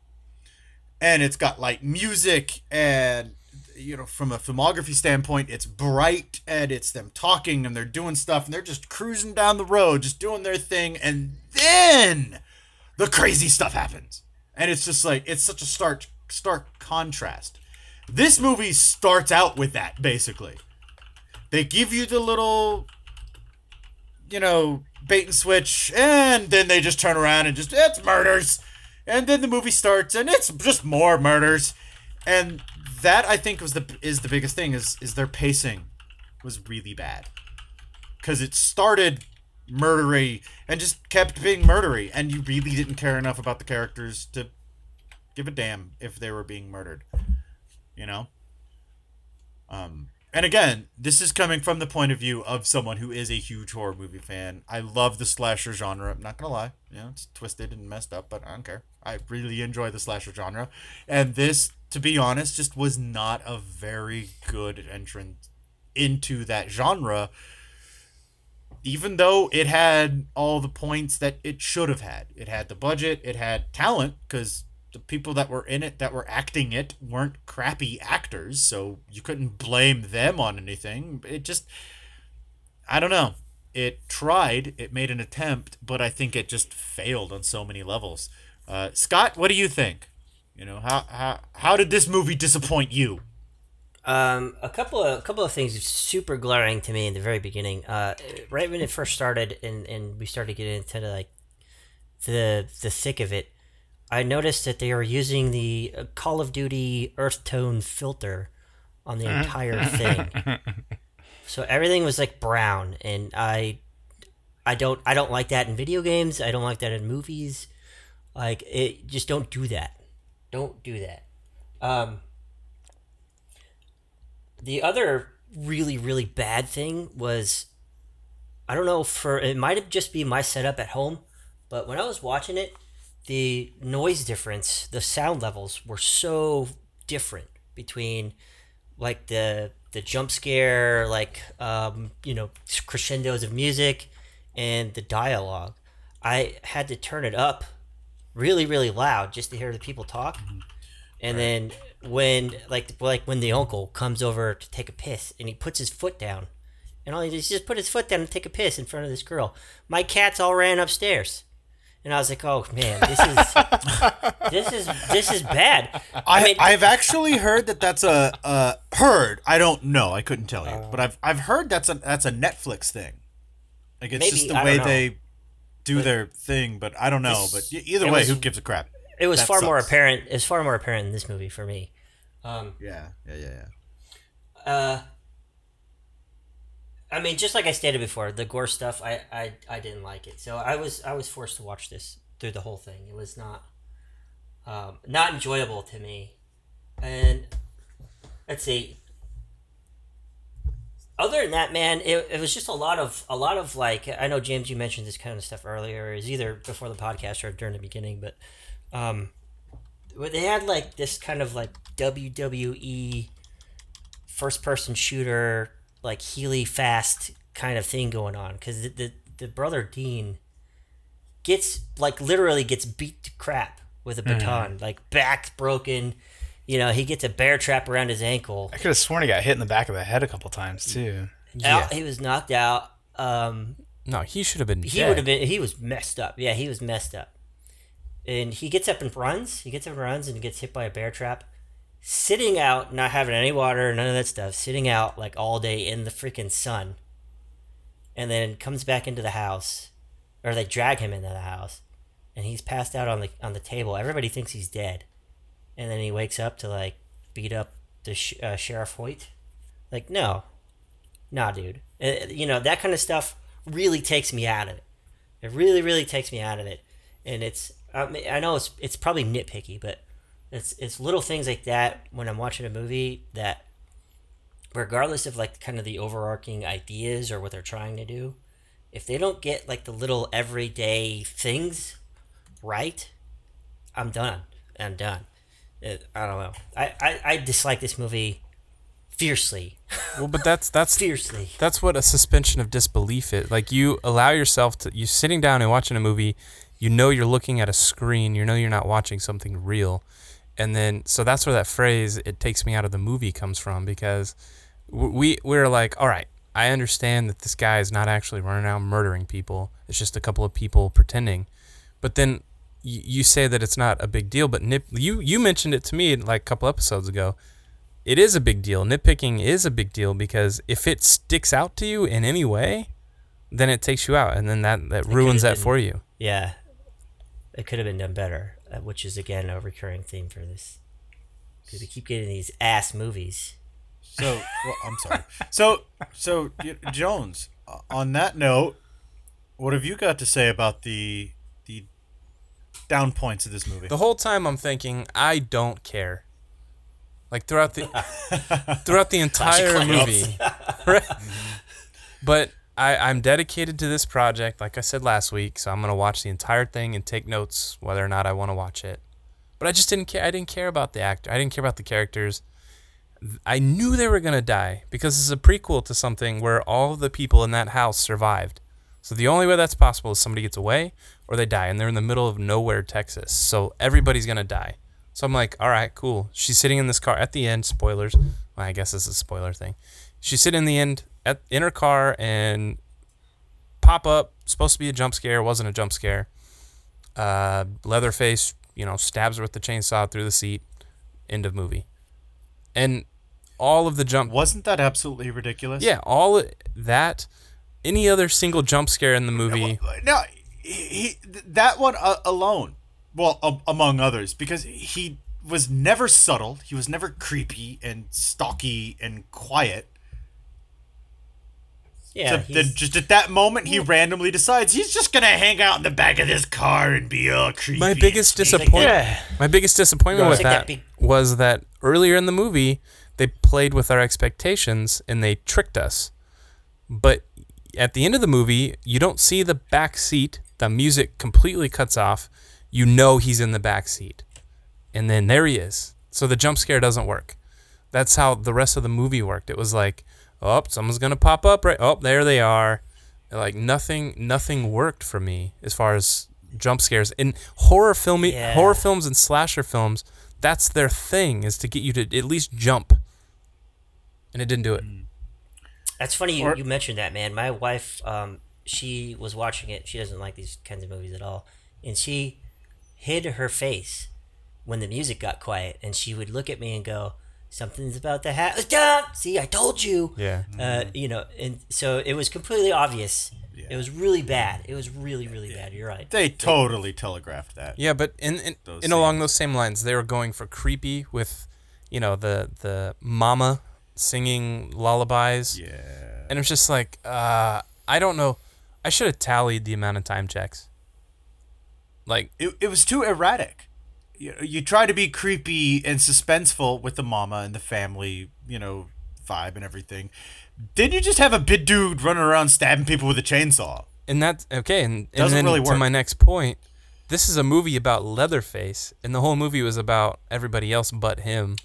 And it's got like music and you know from a filmography standpoint it's bright and it's them talking and they're doing stuff and they're just cruising down the road just doing their thing. And then the crazy stuff happens. And it's just like it's such a stark stark contrast. This movie starts out with that basically. They give you the little you know bait and switch and then they just turn around and just it's murders. And then the movie starts and it's just more murders. And that i think was the is the biggest thing is is their pacing was really bad. Because it started murdery and just kept being murdery and you really didn't care enough about the characters to give a damn if they were being murdered you know? Um, and again, this is coming from the point of view of someone who is a huge horror movie fan. I love the slasher genre. I'm not gonna lie, you know, it's twisted and messed up, but I don't care. I really enjoy the slasher genre, and this, to be honest, just was not a very good entrance into that genre. Even though it had all the points that it should have had, it had the budget, it had talent, because the people that were in it that were acting it weren't crappy actors, so you couldn't blame them on anything. It just I don't know. It tried, it made an attempt, but I think it just failed on so many levels. Uh, Scott, what do you think? You know, how how how did this movie disappoint you? Um, a couple of a couple of things super glaring to me in the very beginning. Uh, right when it first started, and, and we started getting into like the the thick of it, I noticed that they are using the uh, Call of Duty Earth Tone filter on the entire thing. So everything was like brown, and I, I don't, I don't like that in video games. I don't like that in movies. Like it, just don't do that. Don't do that. Um, the other really, really bad thing was, I don't know for it might have just been my setup at home, but when I was watching it, the noise difference, the sound levels were so different between like the the jump scare, like um, you know crescendos of music, and the dialogue. I had to turn it up really, really loud just to hear the people talk. And then when like like when the uncle comes over to take a piss and he puts his foot down, and all he does is just put his foot down and take a piss in front of this girl. My cats all ran upstairs. And I was like, "Oh man, this is this is this is bad." I, mean- I have actually heard that that's a uh heard. I don't know. I couldn't tell you, but I've I've heard that's a that's a Netflix thing. Like it's Maybe, just the way they do their thing, but I don't know. This- But either way, was- who gives a crap? It was That far more apparent. It's far more apparent in this movie for me. Um, Yeah, yeah, yeah, yeah. uh, I mean, just like I stated before, the gore stuff, I, I, I didn't like it. So I was I was forced to watch this through the whole thing. It was not um, not enjoyable to me. And let's see. Other than that, man, it, it was just a lot of a lot of like I know James, you mentioned this kind of stuff earlier, is either before the podcast or during the beginning, but um, they had like this kind of like WWE first person shooter like Healy fast kind of thing going on because the, the the brother Dean gets like literally gets beat to crap with a baton, like back broken. You know, he gets a bear trap around his ankle. I could have sworn he got hit in the back of the head a couple times too. Out, he was knocked out. Um, No, he should have been he dead. would have been. He was messed up. Yeah, he was messed up. And he gets up and runs. He gets up and runs and gets hit by a bear trap. Sitting out, not having any water, none of that stuff. Sitting out like all day in the freaking sun. And then comes back into the house, or they drag him into the house, and he's passed out on the on the table. Everybody thinks he's dead, and then he wakes up to like beat up the sh- uh, sheriff Hoyt. Like no, nah, dude. Uh, you know that kind of stuff really takes me out of it. It really, really takes me out of it, and it's I, mean, I know it's it's probably nitpicky, but it's it's little things like that when I'm watching a movie that, regardless of like kind of the overarching ideas or what they're trying to do, if they don't get like the little everyday things right, I'm done. I'm done. It, I don't know. I, I, I dislike this movie fiercely, well, but that's that's fiercely. that's what a suspension of disbelief is. Like you allow yourself to you sitting down and watching a movie, you know you're looking at a screen, you know you're not watching something real. And then so that's where that phrase it takes me out of the movie comes from because we we're like, all right, I understand that this guy is not actually running around murdering people. It's just a couple of people pretending. But then you, you say that it's not a big deal, but nip you you mentioned it to me like a couple episodes ago it is a big deal. Nitpicking is a big deal because if it sticks out to you in any way, then it takes you out, and then that, that ruins could've that for you. Yeah, it could have been done better, which is again a recurring theme for this. Because we keep getting these ass movies. So, well, I'm sorry. So, so Jones. uh, On that note, what have you got to say about the the down points of this movie? The whole time I'm thinking, I don't care. like throughout the throughout the entire movie. right? But I, I'm dedicated to this project, like I said last week, so I'm gonna watch the entire thing and take notes whether or not I want to watch it. But I just didn't care. I didn't care about the actor. I didn't care about the characters. I knew they were gonna die because it's a prequel to something where all the people in that house survived. So the only way that's possible is somebody gets away or they die, and they're in the middle of nowhere, Texas. So everybody's gonna die. So I'm like, all right, cool. She's sitting in this car at the end. Spoilers. Well, I guess this is a spoiler thing. She's sitting in the end at in her car and pop up. Supposed to be a jump scare. Wasn't a jump scare. Uh, Leatherface, you know, stabs her with the chainsaw through the seat. End of movie. And all of the jump Wasn't that absolutely ridiculous? yeah, all that, any other single jump scare in the movie. No, he, he that one uh, alone. Well, among others, because he was never subtle. He was never creepy and stalky and quiet. Yeah, So then just at that moment, he randomly decides he's just gonna hang out in the back of this car and be all creepy. My biggest sneaky. disappointment. Yeah. My biggest disappointment with like that that big- was that earlier in the movie they played with our expectations and they tricked us. But at the end of the movie, you don't see the back seat. The music completely cuts off. You know he's in the back seat. And then there he is. So the jump scare doesn't work. That's how the rest of the movie worked. It was like, oh, someone's gonna pop up right. Oh, there they are. Like nothing, nothing worked for me as far as jump scares in horror film, Yeah. horror films and slasher films. That's their thing is to get you to at least jump, and it didn't do it. That's funny you, Or- you mentioned that, man. My wife, um, she was watching it. She doesn't like these kinds of movies at all, and she hid her face when the music got quiet, and she would look at me and go, "Something's about to happen." See, I told you. Yeah. Uh, you know, and so it was completely obvious. Yeah. It was really bad. It was really, really bad. You're right. They totally telegraphed that. Yeah, but in in, Those in along those same lines, they were going for creepy with, you know, the the mama singing lullabies. Yeah. And it was just like, uh, I don't know. I should have tallied the amount of time checks. Like, It, it was too erratic. You, you try to be creepy and suspenseful with the mama and the family, you know, vibe and everything. Then you just have a big dude running around stabbing people with a chainsaw. and that's okay. And, and Doesn't then really work. to my next point, this is a movie about Leatherface, and the whole movie was about everybody else but him.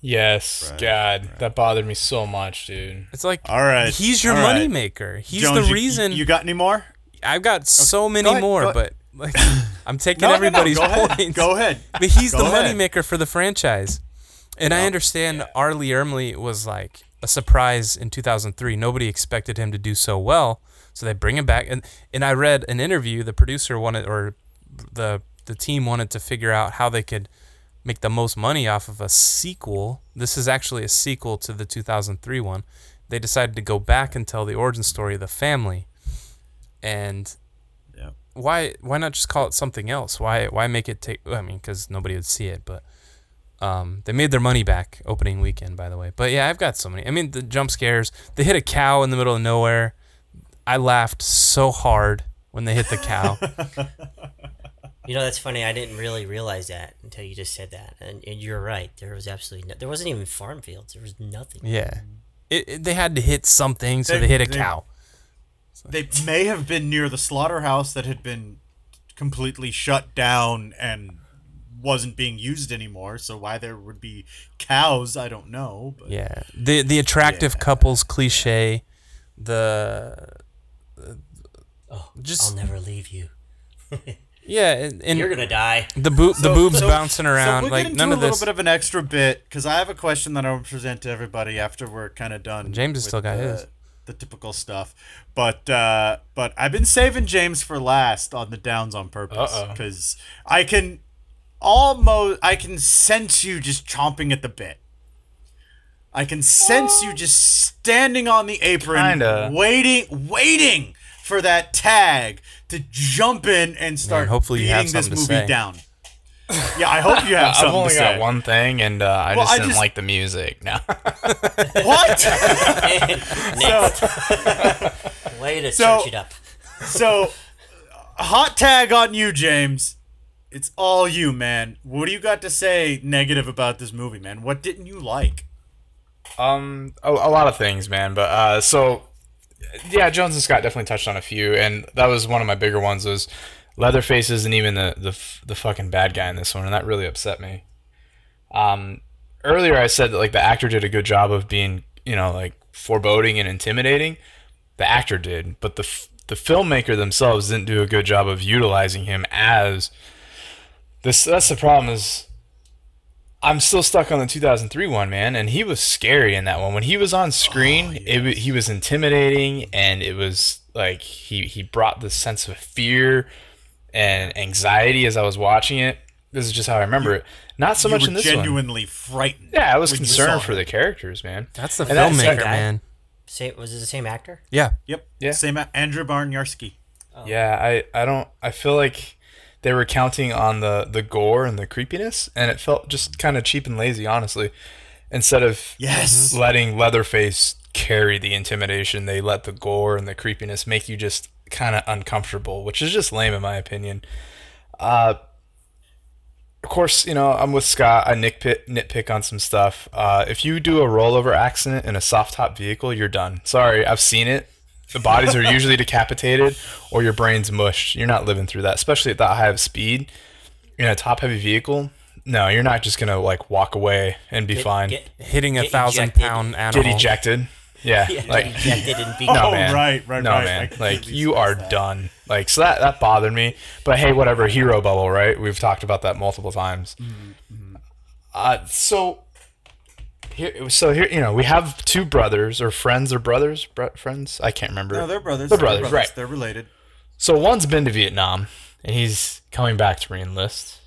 Yes, God, that bothered me so much, dude. It's like, All right, he's your all right. moneymaker. He's Jones, the reason. You, got any more? I've got so many ahead, more, go- but like, I'm taking No, no, no, everybody's go ahead. Go ahead. But he's Go the ahead. moneymaker for the franchise. And I understand R. Lee Ermley was like a surprise in 2003. Nobody expected him to do so well. So they bring him back. And, and I read an interview. The producer wanted, or the, the team wanted to figure out how they could make the most money off of a sequel. This is actually a sequel to the 2003 one. They decided to go back and tell the origin story of the family. And Yeah. Why why not just call it something else? Why why make it take? I mean, because nobody would see it, but um, they made their money back opening weekend, by the way. But yeah, I've got so many. I mean, the jump scares. They hit a cow in the middle of nowhere. I laughed so hard when they hit the cow. You know, that's funny. I didn't really realize that until you just said that. And, and you're right. There was absolutely no, there wasn't even farm fields. There was nothing. yeah, it, it- they had to hit something, so They- they, hit a they- cow. They may have been near the slaughterhouse that had been completely shut down and wasn't being used anymore. So why there would be cows, I don't know. But Yeah, the the attractive couples cliche, the Oh, Just- I'll never leave you. yeah, and, and You're gonna die. the boot the So- boobs so- bouncing So around we'll like get into none a of little this. bit of an extra bit because I have a question that I will present to everybody after we're kind of done. James has still got the, his. The typical stuff, but uh, but I've been saving James for last on the downs on purpose because I can almost I can sense you just chomping at the bit. I can sense you just standing on the apron, Kinda. waiting, waiting for that tag to jump in and start hopefully you beating have this something to movie say. down. Yeah, I hope you have I've something only to say. got one thing, and uh, I Well, just I didn't just- like the music. No, What? Way to So- church it up. so, hot tag on you, James. it's all you, man. What do you got to say negative about this movie, man? What didn't you like? Um, a, a lot of things, man. But uh, so yeah, Jones and Scott definitely touched on a few, and that was one of my bigger ones. Was Leatherface isn't even the the the fucking bad guy in this one, and that really upset me. Um, earlier I said that like the actor did a good job of being you know like foreboding and intimidating. The actor did, but the f- the filmmaker themselves didn't do a good job of utilizing him as this. That's the problem is I'm still stuck on the 2003 one, man, and he was scary in that one. When he was on screen, Oh, it he was intimidating, and it was like he he brought this sense of fear and anxiety as I was watching it. This is just how I remember it. Not so you much were in this one. genuinely frightened. Yeah, I was concerned for the characters, man. That's the And filmmaker, that guy. man. Same, was it the same actor? Yeah. Yep. Yeah. Same. a- Andrew Bryniarski. Oh. Yeah, I I don't I feel like they were counting on the the gore and the creepiness, and it felt just kind of cheap and lazy, honestly. Instead of Yes. letting Leatherface carry the intimidation, they let the gore and the creepiness make you just kind of uncomfortable, which is just lame in my opinion. Uh, of course, you know I'm with Scott. I nitpick nitpick on some stuff. Uh, if you do a rollover accident in a soft top vehicle, you're done. Sorry, I've seen it. The bodies are usually decapitated or your brain's mushed. You're not living through that, especially at that high of speed in a top heavy vehicle. No, you're not just gonna like walk away and be Get- fine. Get. Hitting a thousand ejected. pound Get animal. ejected. Yeah, yeah, like ejected and be no Oh, man, right, right, no right. Man. Like you are that. done. Like so that that bothered me. But hey, whatever. Hero bubble, right? We've talked about that multiple times. Mm-hmm. Uh, so here, so here, you know, we have two brothers or friends or brothers, bro- friends. I can't remember. No, they're brothers. They're brothers, right? They're related. So one's been to Vietnam and he's coming back to reenlist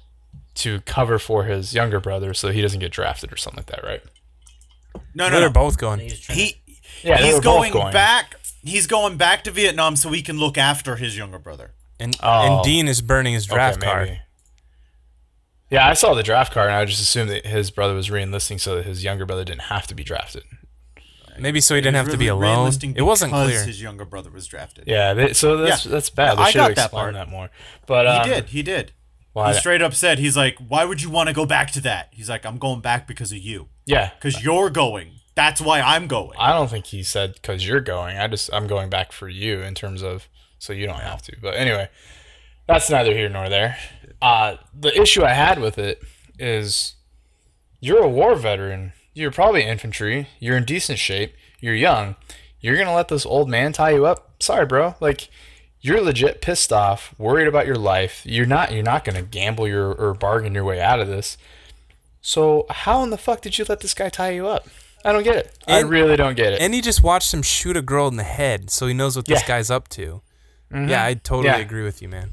to cover for his younger brother so he doesn't get drafted or something like that, right? No, No, no, they're both going. He was trying to- He Yeah, he's were both going, back. He's going back to Vietnam so he can look after his younger brother. And Oh. and Dean is burning his draft Okay, card. maybe. Yeah, I saw the draft card and I just assumed that his brother was reenlisting so that his younger brother didn't have to be drafted. Maybe so he didn't He have was to be alone. It wasn't clear. His younger brother was drafted. Yeah, they, so that's Yeah. that's bad. They I should got have that explained part. that more. But um, he did. He did. Why? He straight up said, "He's like, why would you want to go back to that?" He's like, "I'm going back because of you, yeah, because you're going. That's why I'm going." I don't think he said because you're going. I just I'm going back for you in terms of so you don't have to. But anyway, that's neither here nor there. Uh, the issue I had with it is you're a war veteran. You're probably infantry. You're in decent shape. You're young. You're gonna let this old man tie you up? Sorry, bro. Like you're legit pissed off, worried about your life. You're not. You're not gonna gamble your or bargain your way out of this. So how in the fuck did you let this guy tie you up? I don't get it. I really don't get it. And he just watched him shoot a girl in the head, so he knows what this guy's up to. Mm-hmm. Yeah, I totally Yeah. agree with you, man.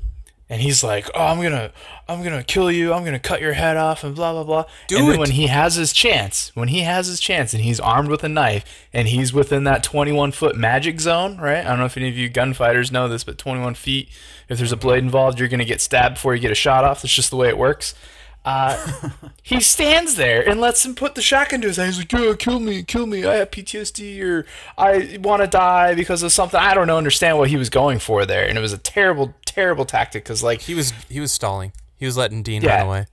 and he's like, "Oh, I'm gonna, I'm gonna kill you. I'm gonna cut your head off, and blah blah blah." Do and then it. when he has his chance, when he has his chance, and he's armed with a knife, and he's within that 21 foot magic zone, right? I don't know if any of you gunfighters know this, but 21 feet, if there's a blade involved, you're gonna get stabbed before you get a shot off. That's just the way it works. Uh, he stands there and lets him put the shotgun to his head. He's like, "Yeah, kill me, kill me. I have PTSD, or I want to die because of something." I don't know, understand what he was going for there, and it was a terrible, terrible tactic because, like, He was he was stalling. He was letting Dean Yeah. run away.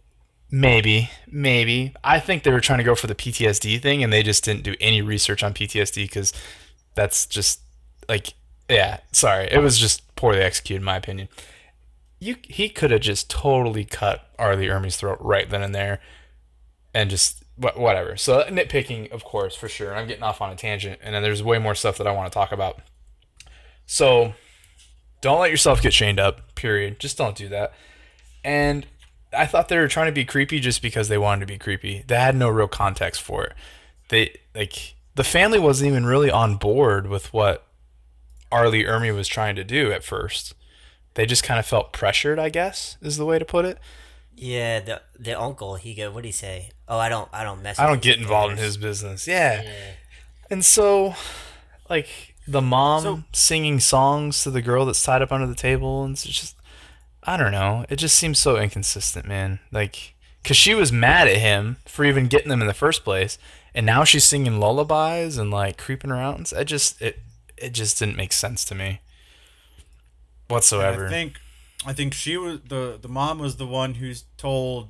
Maybe, maybe. I think they were trying to go for the PTSD thing, and they just didn't do any research on PTSD because that's just like, yeah. Sorry, it was just poorly executed, in my opinion. You, he could have just totally cut R. Lee Ermey's throat right then and there, and just wha- whatever. So nitpicking, of course, for sure. I'm getting off on a tangent, and then there's way more stuff that I want to talk about. So, don't let yourself get chained up. Period. Just don't do that. And I thought they were trying to be creepy just because they wanted to be creepy. They had no real context for it. They like the family wasn't even really on board with what R. Lee Ermey was trying to do at first. They just kind of felt pressured, I guess, is the way to put it. yeah, the the uncle. He go. What do he say? Oh, I don't. I don't mess. I don't get involved in his business. Yeah. And so like the mom So- singing songs to the girl that's tied up under the table and it's just I don't know. It just seems so inconsistent, man. Like cuz she was mad at him for even getting them in the first place and now she's singing lullabies and like creeping around. It just it it just didn't make sense to me I whatsoever. think I think she was the the mom was the one who's told.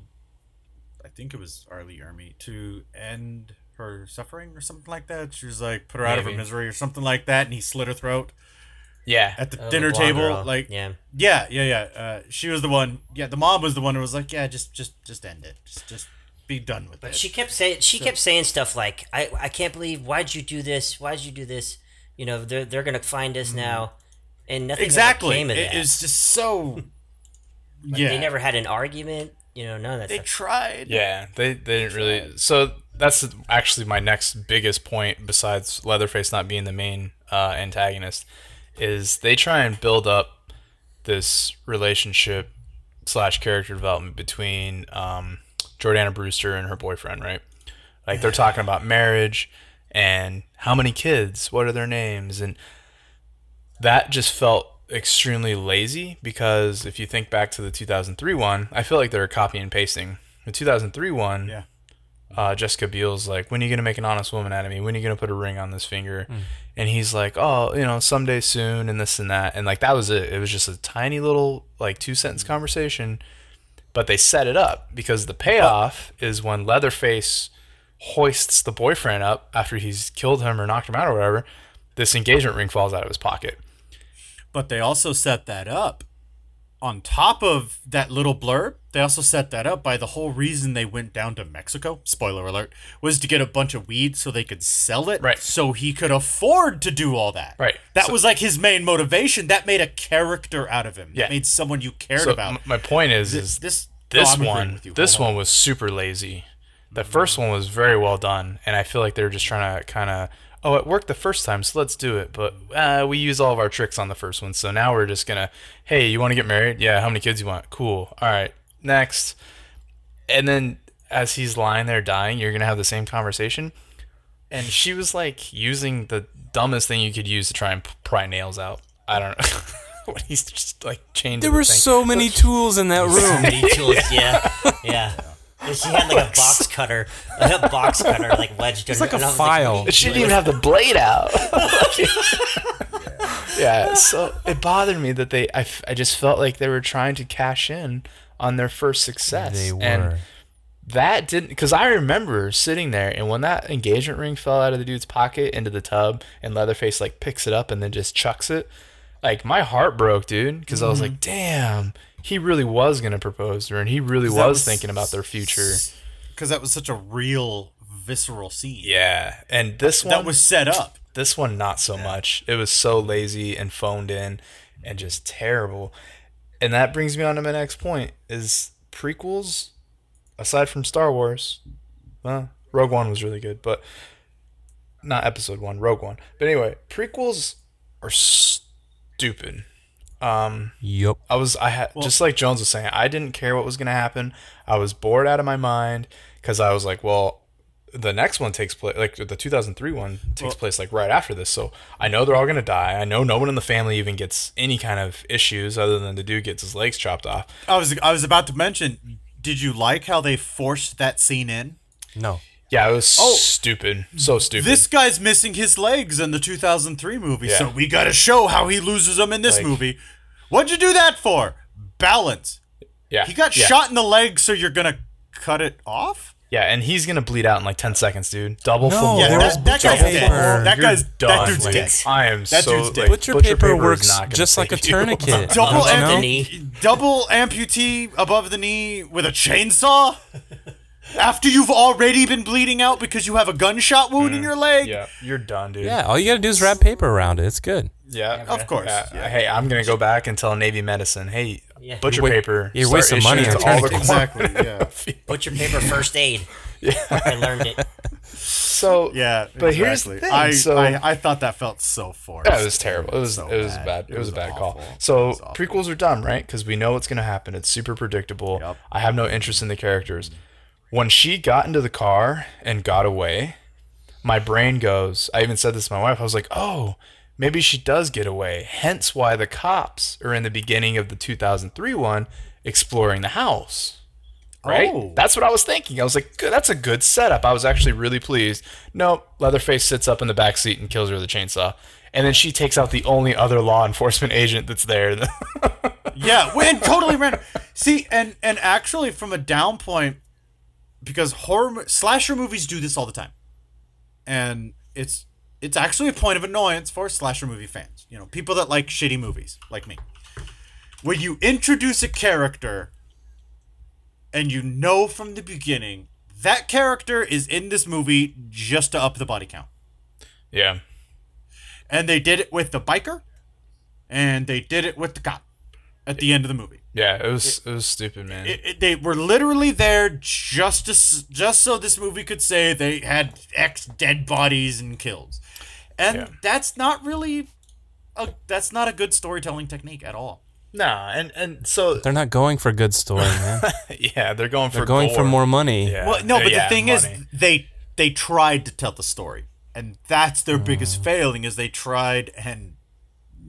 I think it was R. Lee Ermey to end her suffering or something like that. She was like put her out of her misery or something like that, and he slit her throat Yeah. at the Oh, dinner blonde table. girl. Like yeah. yeah, yeah, yeah. Uh, she was the one. Yeah, the mom was the one who was like, yeah, just just just end it. Just just be done with it. She kept saying she kept saying stuff like, "I I can't believe why'd you do this? Why'd you do this? You know they're they're gonna find us now." And nothing ever exactly. came of It that. is just so. Like, yeah. They never had an argument. You know, none of that They stuff. tried. Yeah, they, they didn't really. So that's actually my next biggest point, besides Leatherface not being the main uh, antagonist, is they try and build up this relationship slash character development between um, Jordana Brewster and her boyfriend, right? Like they're talking about marriage and how many kids, what are their names, and that just felt extremely lazy because if you think back to the 2003 one, I feel like they're copy and pasting. The 2003 one, Yeah. uh, Jessica Biel's like, when are you going to make an honest woman out of me? When are you going to put a ring on this finger? And he's like, oh, you know, someday soon and this and that. And like, that was it. It was just a tiny little, like, two sentence conversation. But they set it up because the payoff is when Leatherface hoists the boyfriend up after he's killed him or knocked him out or whatever. This engagement ring falls out of his pocket. But they also set that up on top of that little blurb. They also set that up by the whole reason they went down to Mexico. Spoiler alert was to get a bunch of weed so they could sell it. Right. So he could afford to do all that. Right. That So- was like his main motivation. That made a character out of him. Yeah. That made someone you cared So about. m- my point is, This is this, oh, this no, one this wholeheartedly. one was super lazy the first one was very well done and i feel like they're just trying to kind of oh it worked the first time so let's do it but uh, we use all of our tricks on the first one so now we're just gonna hey you want to get married yeah how many kids you want cool all right next and then as he's lying there dying you're gonna have the same conversation and she was like using the dumbest thing you could use to try and pry nails out i don't know when he's just like chained to There the were thing. so many tools in that room. Many tools, yeah, yeah. And She had like a box cutter, like a box cutter, like wedged. It's in- like a and file. what are She didn't even have the blade out. yeah, so it bothered me that they. I, f- I just felt like they were trying to cash in on their first success. They were. And that didn't. Because I remember sitting there, and when that engagement ring fell out of the dude's pocket into the tub, and Leatherface like picks it up and then just chucks it, like my heart broke, dude. Because I was like, mm. damn, he really was gonna propose to her, and he really was, was thinking about their future. because that was such a real visceral scene. Yeah, and this one That was set up. This one, not so much. It was so lazy and phoned in and just terrible. And that brings me on to my next point is prequels, aside from Star Wars, well, Rogue One was really good, but not episode one, Rogue One. But anyway, prequels are stupid. Um, Yup. I was I had just like Jones was saying, I didn't care what was gonna happen. I was bored out of my mind because I was like, well, the next one takes place like the 2003 one takes place like right after this, so I know they're all gonna die. I know no one in the family even gets any kind of issues other than the dude gets his legs chopped off. I was I was about to mention. Did you like how they forced that scene in? No. Yeah, it was oh, stupid, so stupid. This guy's missing his legs in the 2003 movie, Yeah. so we got to show how he loses them in this Like- movie. What'd you do that for? Balance. yeah, He got yeah. shot in the leg, so you're gonna cut it off? Yeah, and he's gonna bleed out in like 10 seconds, dude. Double No, full Yeah, there that, that guy's dead. paper. That You're guy's that done. dude's Like, dead. I am That so dude's dead. like, Butcher paper is works just like a tourniquet. Double you know? the knee. double amputee above the knee with a chainsaw. After you've already been bleeding out because you have a gunshot wound in your leg. Mm. Yeah, you're done, dude. Yeah, all you gotta do is wrap paper around it. It's good. Yeah, Of course, Yeah. yeah. Hey, I'm gonna go back and tell Navy Medicine. Hey, Yeah. butcher Wait, paper. you're start wasting money issuing on all the. Exactly. Yeah. Butcher paper first aid. Yeah, I learned it. So Yeah. but here's the thing. I, so I I thought that felt so forced. yeah, it was terrible. It was So it was bad. bad. It, It was, a bad call. awful. It So prequels are dumb, right? Because we know what's gonna happen. It's super predictable. Yep. I have no interest in the characters. When she got into the car and got away, my brain goes. I even said this to my wife. I was like, oh. Maybe she does get away. Hence why the cops are in the beginning of the 2003 one exploring the house. right? Oh. That's what I was thinking. I was like, good, that's a good setup. I was actually really pleased. Nope, Leatherface sits up in the back seat and kills her with a chainsaw. And then she takes out the only other law enforcement agent that's there. yeah, when totally random. See, and and actually from a down point, because horror slasher movies do this all the time, and it's it's actually a point of annoyance for slasher movie fans. You know, people that like shitty movies like me. When you introduce a character, and you know from the beginning that character is in this movie just to up the body count Yeah. and they did it with the biker, and they did it with the cop at the end of the movie. Yeah, it was it, was stupid, man. It, it- they were literally there just to just so this movie could say they had X dead bodies and kills, and Yeah. that's not really a that's not a good storytelling technique at all. nah, and and so They're not going for good story, man. yeah, they're going for They're going for more money. Yeah. Well, no, but yeah, the thing money. is, they they tried to tell the story, and that's their biggest mm. failing is they tried and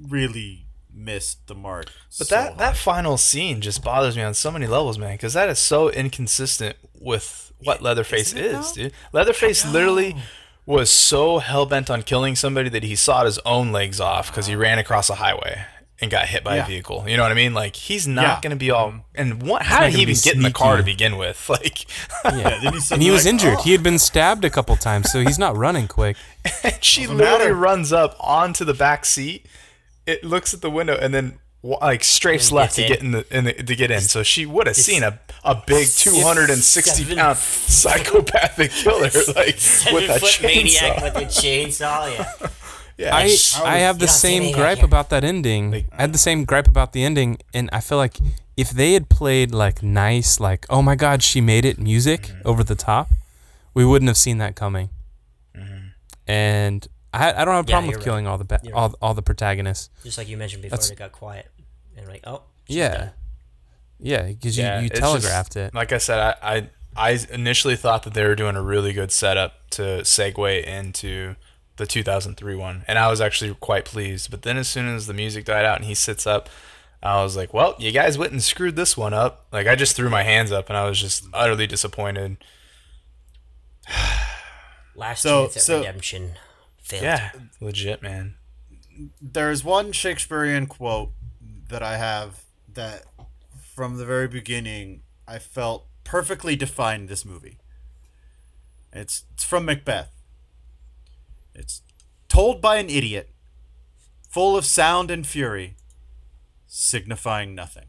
really missed the mark. But so that hard. that final scene just bothers me on so many levels, man, because that is so inconsistent with what Leatherface isn't it, is, though? dude. Leatherface literally was so hell bent on killing somebody that he sawed his own legs off because he ran across a highway and got hit by Yeah. a vehicle. You know what I mean? Like he's not Yeah. gonna be all. And what? How did he even get in the car to begin with? Like, Yeah, then he said And he was like, injured. "Oh." He had been stabbed a couple times, so he's not running quick. and she Doesn't literally matter. runs up onto the back seat. It looks at the window and then like strafes left gets to get in the, in the to get in. So she would have seen a, a big 260 pound psychopathic killer like with Seven a foot maniac chainsaw. with a chainsaw. Yeah. Yeah, I sh- I have the you don't see same gripe here. about that ending. I had the same gripe about the ending, and I feel like if they had played like nice, like oh my god, she made it music Mm-hmm. over the top, we wouldn't have seen that coming. Mm-hmm. And I, I don't have a problem you're with right. killing all the ba- You're all, all the protagonists. Just like you mentioned before, That's- it got quiet. And like, oh, Yeah, done. yeah, because Yeah, you, you telegraphed just- it. Like I said, I, I I initially thought that they were doing a really good setup to segue into the 2003 one, and I was actually quite pleased. But then as soon as the music died out and he sits up, I was like, "Well, you guys went and screwed this one up." Like I just threw my hands up, and I was just utterly disappointed. Last So- chance at so- redemption failed. Yeah, legit, man. there's one Shakespearean quote that I have that from the very beginning I felt perfectly defined this movie. It's it's from Macbeth. It's told by an idiot, full of sound and fury, signifying nothing.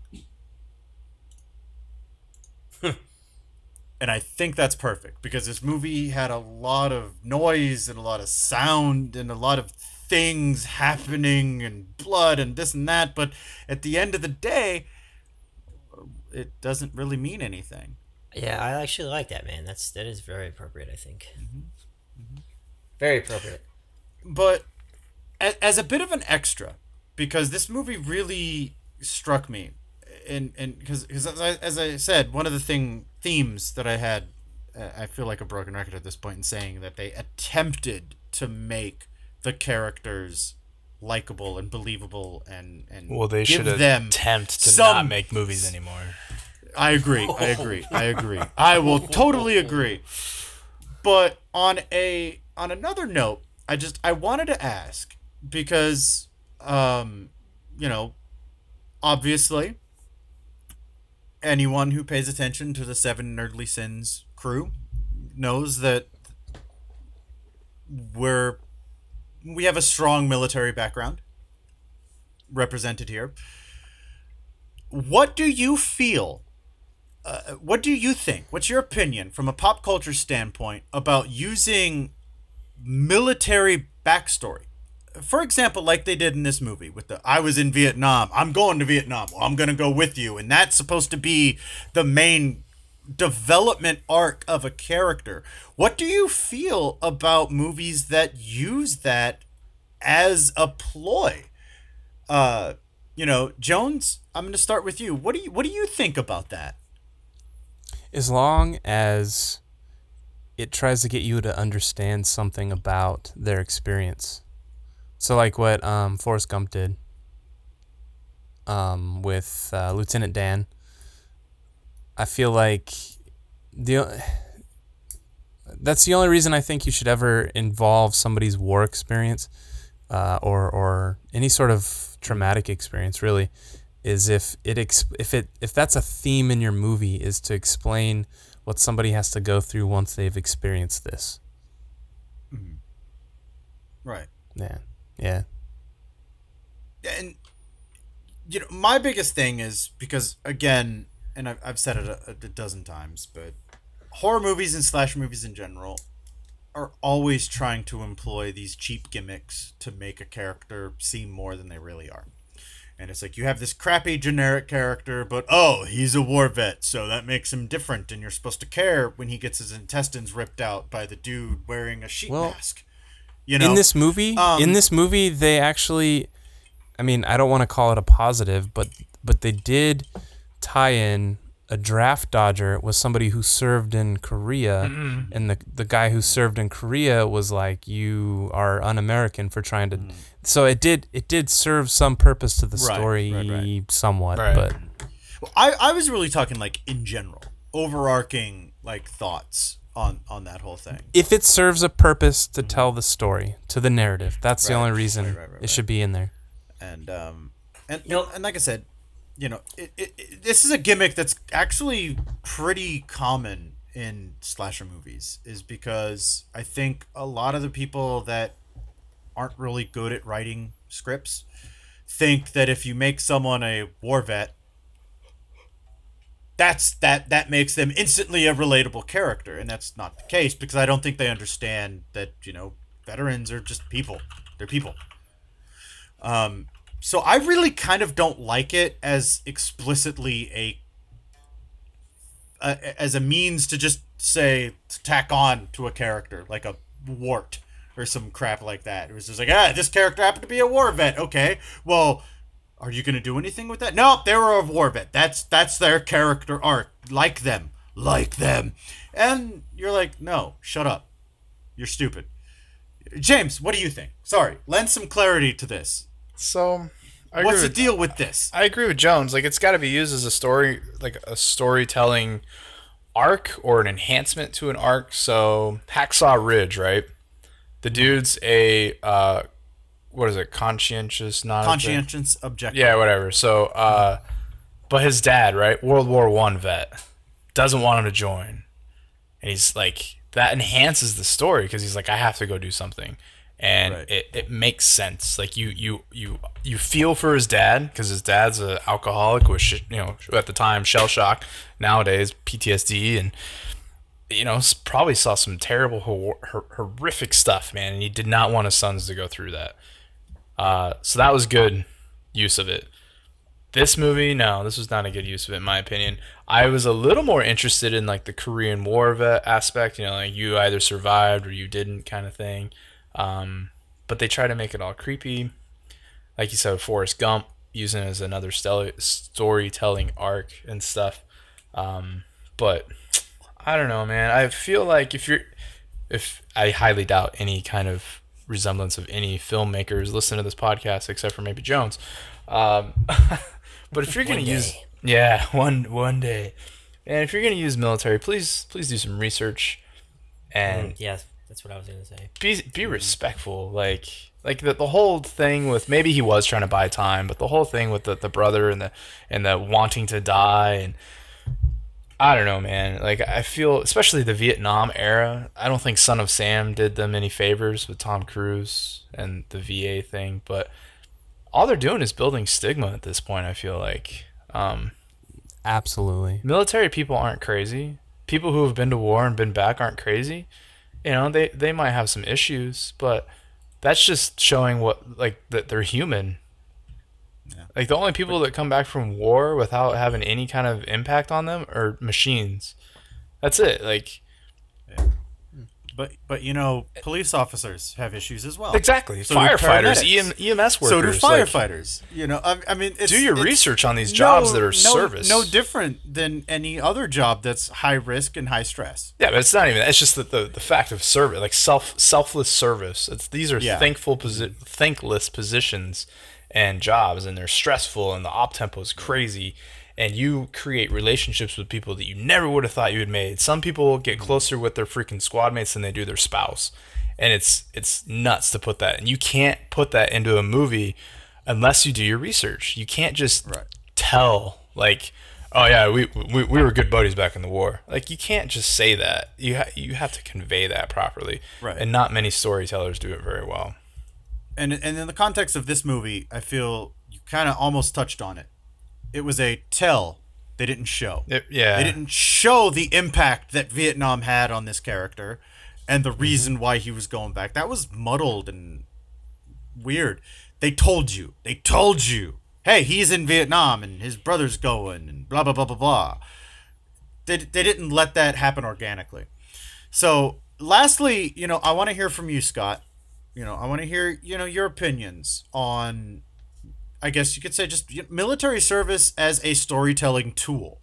And I think that's perfect because this movie had a lot of noise and a lot of sound and a lot of things happening and blood and this and that, but at the end of the day, it doesn't really mean anything. Yeah, I actually like that, man. That's that is very appropriate. I think. Mm-hmm. Very appropriate. but a- as a bit of an extra because this movie really struck me and and because as I, as I said one of the thing themes that I had uh, I feel like a broken record at this point in saying that they attempted to make the characters likable and believable and and Well, they give should them attempt to some- not make movies anymore. I agree. I agree. I agree. I will totally agree. But on a on another note, I just I wanted to ask because um you know, obviously anyone who pays attention to the Seven Nerdly Sins crew knows that we're we have a strong military background represented here. What do you feel uh, what do you think? What's your opinion from a pop culture standpoint about using military backstory? For example, like they did in this movie with the I was in Vietnam, I'm going to Vietnam, well, I'm going to go with you. And that's supposed to be the main development arc of a character. What do you feel about movies that use that as a ploy? Uh, you know, Jones, I'm going to start with you. What do you what do you think about that? as long as it tries to get you to understand something about their experience. So, like what um, Forrest Gump did um, with uh, Lieutenant Dan. I feel like the that's the only reason I think you should ever involve somebody's war experience uh, or or any sort of traumatic experience. Really, is if it ex- if it if that's a theme in your movie is to explain what somebody has to go through once they've experienced this. Right. Yeah. Yeah. and you know my biggest thing is because again and i've, I've said it a, a dozen times but horror movies and slasher movies in general are always trying to employ these cheap gimmicks to make a character seem more than they really are and it's like you have this crappy generic character but oh he's a war vet so that makes him different and you're supposed to care when he gets his intestines ripped out by the dude wearing a sheet Well, mask you know in this movie, um, in this movie, they actually, I mean, I don't want to call it a positive, but but they did tie in a draft dodger was somebody who served in Korea, and the the guy who served in Korea was like, "You are un-American for trying to." So it did it did serve some purpose to the Right, story, right, right. somewhat, but Well, I, I was really talking like in general, overarching like thoughts on on that whole thing. if it serves a purpose to tell the story to the narrative, that's the only reason right, right, right, it should be in there. And um and Nope. and like I said, you know, it, it, it- this is a gimmick that's actually pretty common in slasher movies is because I think a lot of the people that aren't really good at writing scripts think that if you make someone a war vet that's that that makes them instantly a relatable character and that's not the case because i don't think they understand that you know veterans are just people. They're people. Um so i really kind of don't like it as explicitly a, as a means to just say to tack on to a character like a wart or some crap like that. It was just like ah this character happened to be a war vet. Okay. Well are you gonna do anything with that? Nope, they were a war vet. That's that's their character arc. Like them, like them, and you're like, no, shut up. You're stupid. James, what do you think? Sorry, lend some clarity to this. So, I What's the with, deal with this? I agree with Jones. Like, it's got to be used as a story, like a storytelling arc or an enhancement to an arc. So, Hacksaw Ridge, right? The dude's a uh, what is it? Conscientious, not Conscientious objective. Yeah, whatever. So, uh, but his dad, right, World War One vet, doesn't want him to join, and he's like, that enhances the story because he's like, I have to go do something, and Right. it, it makes sense. Like you you you you feel for his dad because his dad's an alcoholic with sh- you know at the time shell shock, nowadays PTSD and. You know, probably saw some terrible, hor- hor- horrific stuff, man, and he did not want his sons to go through that. Uh, so that was good use of it. This movie, no, this was not a good use of it in my opinion. I was a little more interested in like the Korean War aspect, you know, like you either survived or you didn't kind of thing. Um, but they try to make it all creepy, like you said, Forrest Gump using it as another stel- storytelling arc and stuff. Um, but I don't know, man. I feel like if you're, if I highly doubt any kind of resemblance of any filmmakers listen to this podcast except for maybe Jones. Um, but if you're gonna use, yeah, one one day, and if you're gonna use military, please please do some research and Yeah, that's what I was gonna say. be be respectful. Like like the, the whole thing with maybe he was trying to buy time, but the whole thing with the, the brother and the and the wanting to die and I don't know, man. Like I feel, especially the Vietnam era. I don't think Son of Sam did them any favors with Tom Cruise and the VA thing. But all they're doing is building stigma at this point. I feel like um, Absolutely. military people aren't crazy. People who have been to war and been back aren't crazy. You know, they they might have some issues, but that's just showing what like that they're human. Like the only people that come back from war without having any kind of impact on them are machines. That's it. Like But but you know, police officers have issues as well. exactly. So Firefighters. EM, EMS workers. So do like, firefighters. you know, I, I mean, it's, do your research on these jobs no- that are no, service. No different than any other job that's high risk and high stress. Yeah, but it's not even. It's just that the the fact of service, like self selfless service. It's these are Yeah. thankful, posi- thankless positions and jobs, and they're stressful, and the op tempo is crazy, and you create relationships with people that you never would have thought you had made. Some people get closer with their freaking squad mates than they do their spouse, and it's it's nuts to put that. And you can't put that into a movie unless you do your research. You can't just Right. tell like oh yeah we, we we were good buddies back in the war like you can't just say that you ha- you have to convey that properly Right. and not many storytellers do it very well and and in the context of this movie, I feel you kind of almost touched on it. It was a tell. They didn't show. It- yeah They didn't show the impact that Vietnam had on this character and the mm-hmm. reason why he was going back. That was muddled and weird. They told you. They told you. Hey, he's in Vietnam and his brother's going and blah blah blah blah blah. They, they didn't let that happen organically. So, lastly, you know, I want to hear from you, Scott. You know, I want to hear, you know, your opinions on I guess you could say just military service as a storytelling tool.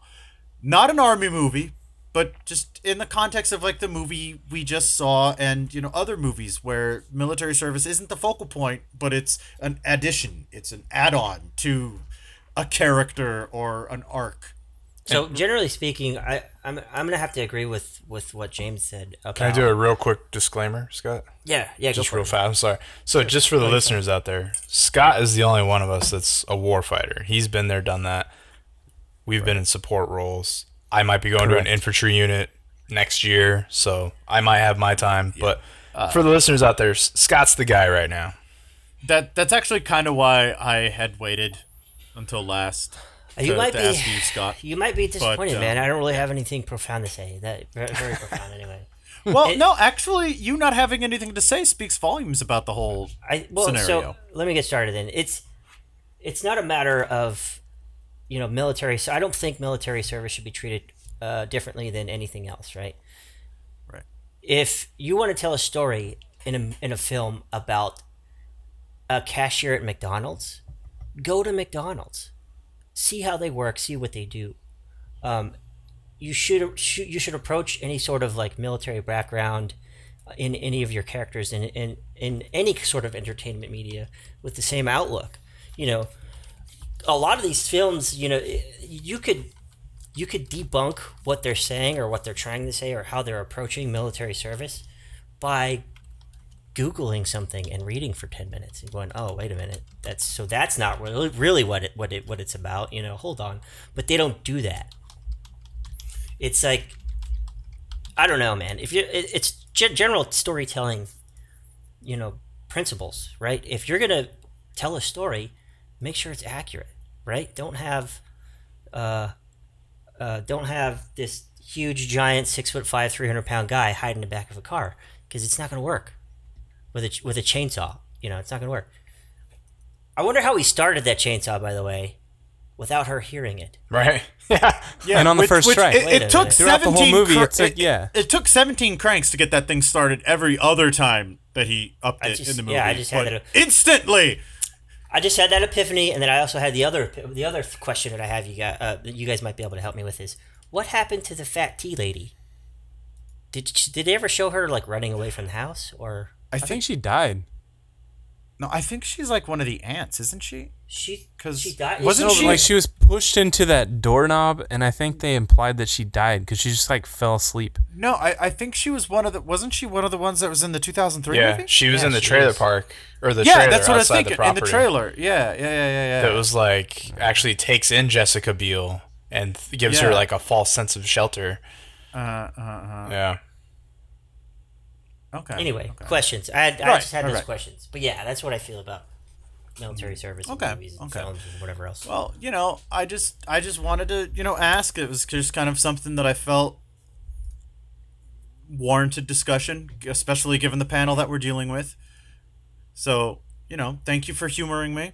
Not an army movie, but just in the context of like the movie we just saw and, you know, other movies where military service isn't the focal point, but it's an addition, it's an add-on to a character or an arc. So generally speaking, I I'm I'm gonna have to agree with with what James said. About, can i do a real quick disclaimer scott? Yeah, yeah, go just for real it. fast i'm sorry. So just for the listeners out there scott is the only one of us that's a war fighter. He's been there done that. We've been in support roles. I might be going to an infantry unit next year so i might have my time but Uh, for the listeners out there scott's the guy right now. That that's actually kind of why I had waited until last. You might to be ask you, Scott. You might be disappointed, uh, man. I don't really have anything profound to say. That very, very profound anyway. Well, no, actually, you not having anything to say speaks volumes about the whole I well, scenario. so let me get started. Then it's it's not a matter of you know military. So I don't think military service should be treated uh, differently than anything else, right? Right. If you want to tell a story in a in a film about a cashier at McDonald's, go to McDonald's, see how they work, see what they do. Um, you should, you should approach any sort of like military background in any of your characters in, in in any sort of entertainment media with the same outlook. You know, a lot of these films, you know, you could you could debunk what they're saying or what they're trying to say or how they're approaching military service by googling something and reading for 10 minutes and going oh wait a minute. That's so that's not really really what it what it what it's about you know hold on. But they don't do that. It's like i don't know man. If you it, it's ge- general storytelling you know principles right? If you're gonna tell a story make sure it's accurate right? Don't have uh uh don't have this huge giant six foot five 300 pound guy hide in the back of a car because it's not gonna work with a with a chainsaw. You know, it's not gonna work. I wonder how he started that chainsaw, by the way, without her hearing it. right yeah yeah, And on the first try. it, it took minute. Throughout the whole seventeen. movie, cr- it's like, it- yeah. it, took seventeen cranks to get that thing started. Every other time that he upped I it just- in the movie, yeah, I just had that- instantly. I just had that epiphany, and then I also had the other the other question that I have you guys uh, that you guys might be able to help me with is what happened to the fat tea lady? Did did they ever show her like running away from the house or I I think think she died. no, I think she's like one of the ants, isn't she? she 'Cause she died? wasn't she- like she was pushed into that doorknob, and I think they implied that she died because she just like fell asleep. No, I, I think she was one of the. Wasn't she one of the ones that was in the 2003 yeah movie? she was Yeah, in the trailer was. park or the yeah, trailer that's what I was thinking the in the trailer. Yeah, yeah, yeah, yeah, yeah. that was like actually takes in jessica biel and th- gives her like a false sense of shelter uh, uh, uh, yeah okay. Anyway, okay. questions. I had, I just had those alright. questions, but yeah, that's what I feel about military service, and Okay, movies, and okay. films, and whatever else. Well, you know, I just I just wanted to, you know, ask. It was just kind of something that I felt warranted discussion, especially given the panel that we're dealing with. So, you know, thank you for humoring me.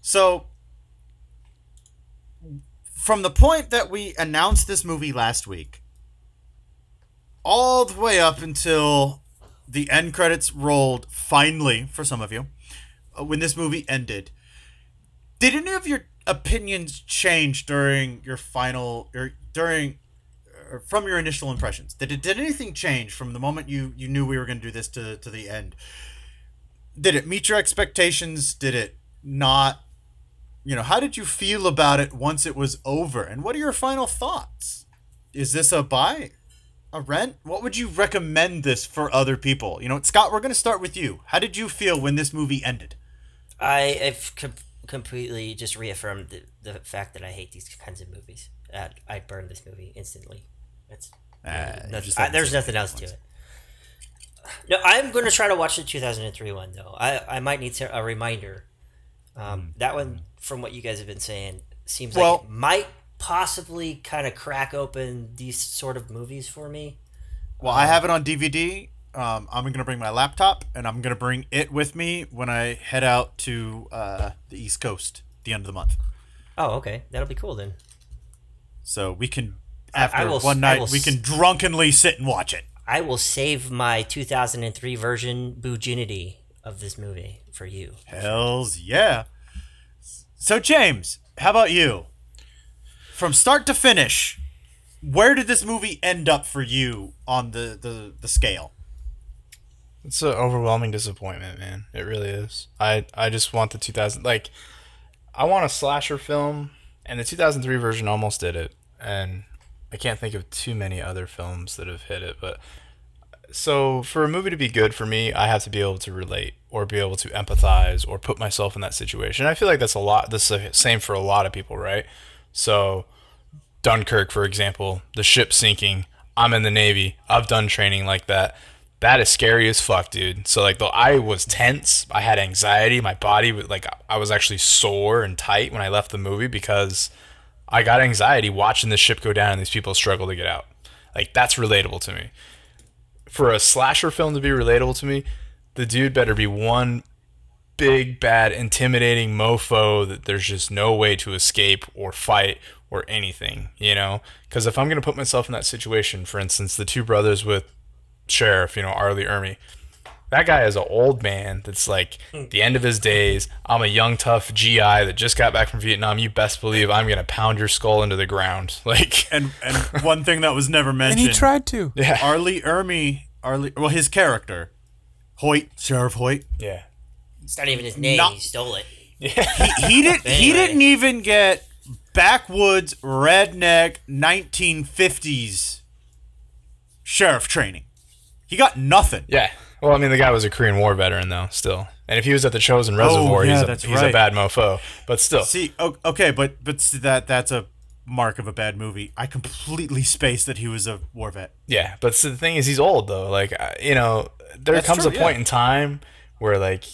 So, from the point that we announced this movie last week, all the way up until the end credits rolled, finally, for some of you, uh, when this movie ended, did any of your opinions change during your final or during or from your initial impressions? Did it, did anything change from the moment you you knew we were going to do this to to the end? Did it meet your expectations? Did it not? You know, how did you feel about it once it was over? And what are your final thoughts? Is this a buy? A rent? What would you recommend this for other people? You know, Scott, we're going to start with you. How did you feel when this movie ended? I have com- completely just reaffirmed the, the fact that I hate these kinds of movies. Uh, I burned this movie instantly. That's Ah, you nothing, I, there's nothing else to it. No, I'm going to try to watch the 2003 one though. I I might need to, a reminder. Um, that one, from what you guys have been saying, seems like Well- it might possibly kind of crack open these sort of movies for me. Well, I have it on DVD. Um, I'm gonna bring my laptop, and I'm gonna bring it with me when I head out to uh, the East Coast at the end of the month. Oh, okay, that'll be cool then. So we can, I- I after will- one night, will we can drunkenly sit and watch it. I will save my 2003 version Buginity of this movie for you. Hells yeah. So James, how about you? From start to finish, where did this movie end up for you on the the, the scale? It's an overwhelming disappointment, man. It really is. I I just want the 2000 like I want a slasher film and the 2003 version almost did it and I can't think of too many other films that have hit it, but so for a movie to be good for me, I have to be able to relate or be able to empathize or put myself in that situation. I feel like that's a lot That's the same for a lot of people, right? So Dunkirk, for example, the ship sinking. I'm in the Navy. I've done training like that. That is scary as fuck, dude. So like, though I was tense, I had anxiety. My body was like, I was actually sore and tight when I left the movie because I got anxiety watching the ship go down and these people struggle to get out. Like that's relatable to me. For a slasher film to be relatable to me, the dude better be one big, bad, intimidating mofo that there's just no way to escape or fight or anything, you know? Because if I'm going to put myself in that situation, for instance, the two brothers with Sheriff, you know, R. Lee Ermey, that guy is an old man that's like hmm. the end of his days. I'm a young, tough GI that just got back from Vietnam. You best believe I'm going to pound your skull into the ground. Like, And and one thing that was never mentioned. And he tried to. yeah. R. Lee Ermey, Arlie, well, his character, Hoyt, Sheriff Hoyt. Yeah. It's not even his name. Not- he stole it. He, he did. He Anyway. didn't even get backwoods redneck 1950s sheriff training. He got nothing. Yeah. Well, I mean, the guy was a Korean War veteran, though, still. And if he was at the Chosin oh, Reservoir, Oh, yeah, he's, a, that's he's a bad mofo. But still. See, okay, but but that that's a mark of a bad movie. I completely spaced that he was a war vet. Yeah, but see, the thing is, he's old though. Like you know, there That's comes true, a point yeah. in time where like,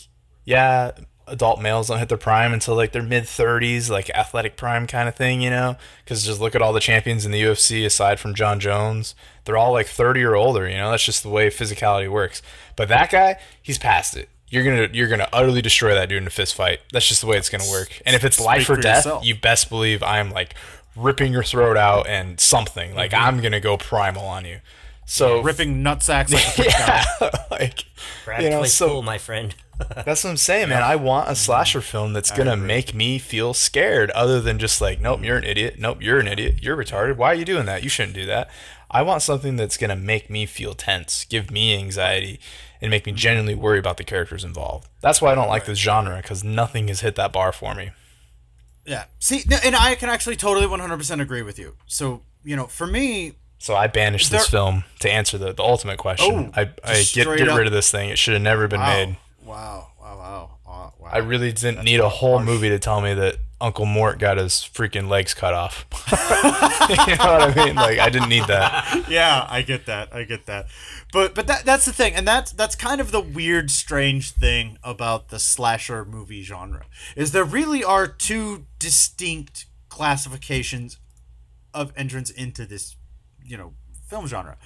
yeah, adult males don't hit their prime until like their mid thirties, like athletic prime kind of thing. You know, because just look at all the champions in the UFC aside from Jon Jones, they're all like thirty or older. You know, that's just the way physicality works. But that guy, he's past it. You're gonna you're gonna utterly destroy that dude in a fist fight. That's just the way it's gonna work. And if it's life or death, yourself. you best believe I'm like ripping your throat out and something. Like Mm-hmm. I'm gonna go primal on you. So Ripping nutsacks like a yeah, like Brad you know, plays so cool, my friend. that's what I'm saying, man. I want a mhm. slasher film that's gonna make me feel scared, other than just like, nope, you're an idiot. Nope, you're an idiot. You're retarded. Why are you doing that? You shouldn't do that. I want something that's gonna make me feel tense, give me anxiety, and make me mm-hmm. genuinely worry about the characters involved. That's why I don't like this genre because nothing has hit that bar for me. Yeah. See, and I can actually totally 100% agree with you. So, you know, for me, So I banished this film to answer the, the ultimate question. Oh, I, I get get up- rid of this thing. It should have never been wow, made. wow, wow, wow, wow, wow. I really didn't need a whole movie to tell me that Uncle Mort got his freaking legs cut off. you know what I mean? Like I didn't need that. yeah, I get that. I get that. But but that that's the thing, and that's that's kind of the weird, strange thing about the slasher movie genre is there really are two distinct classifications of entrance into this, you know, film genre.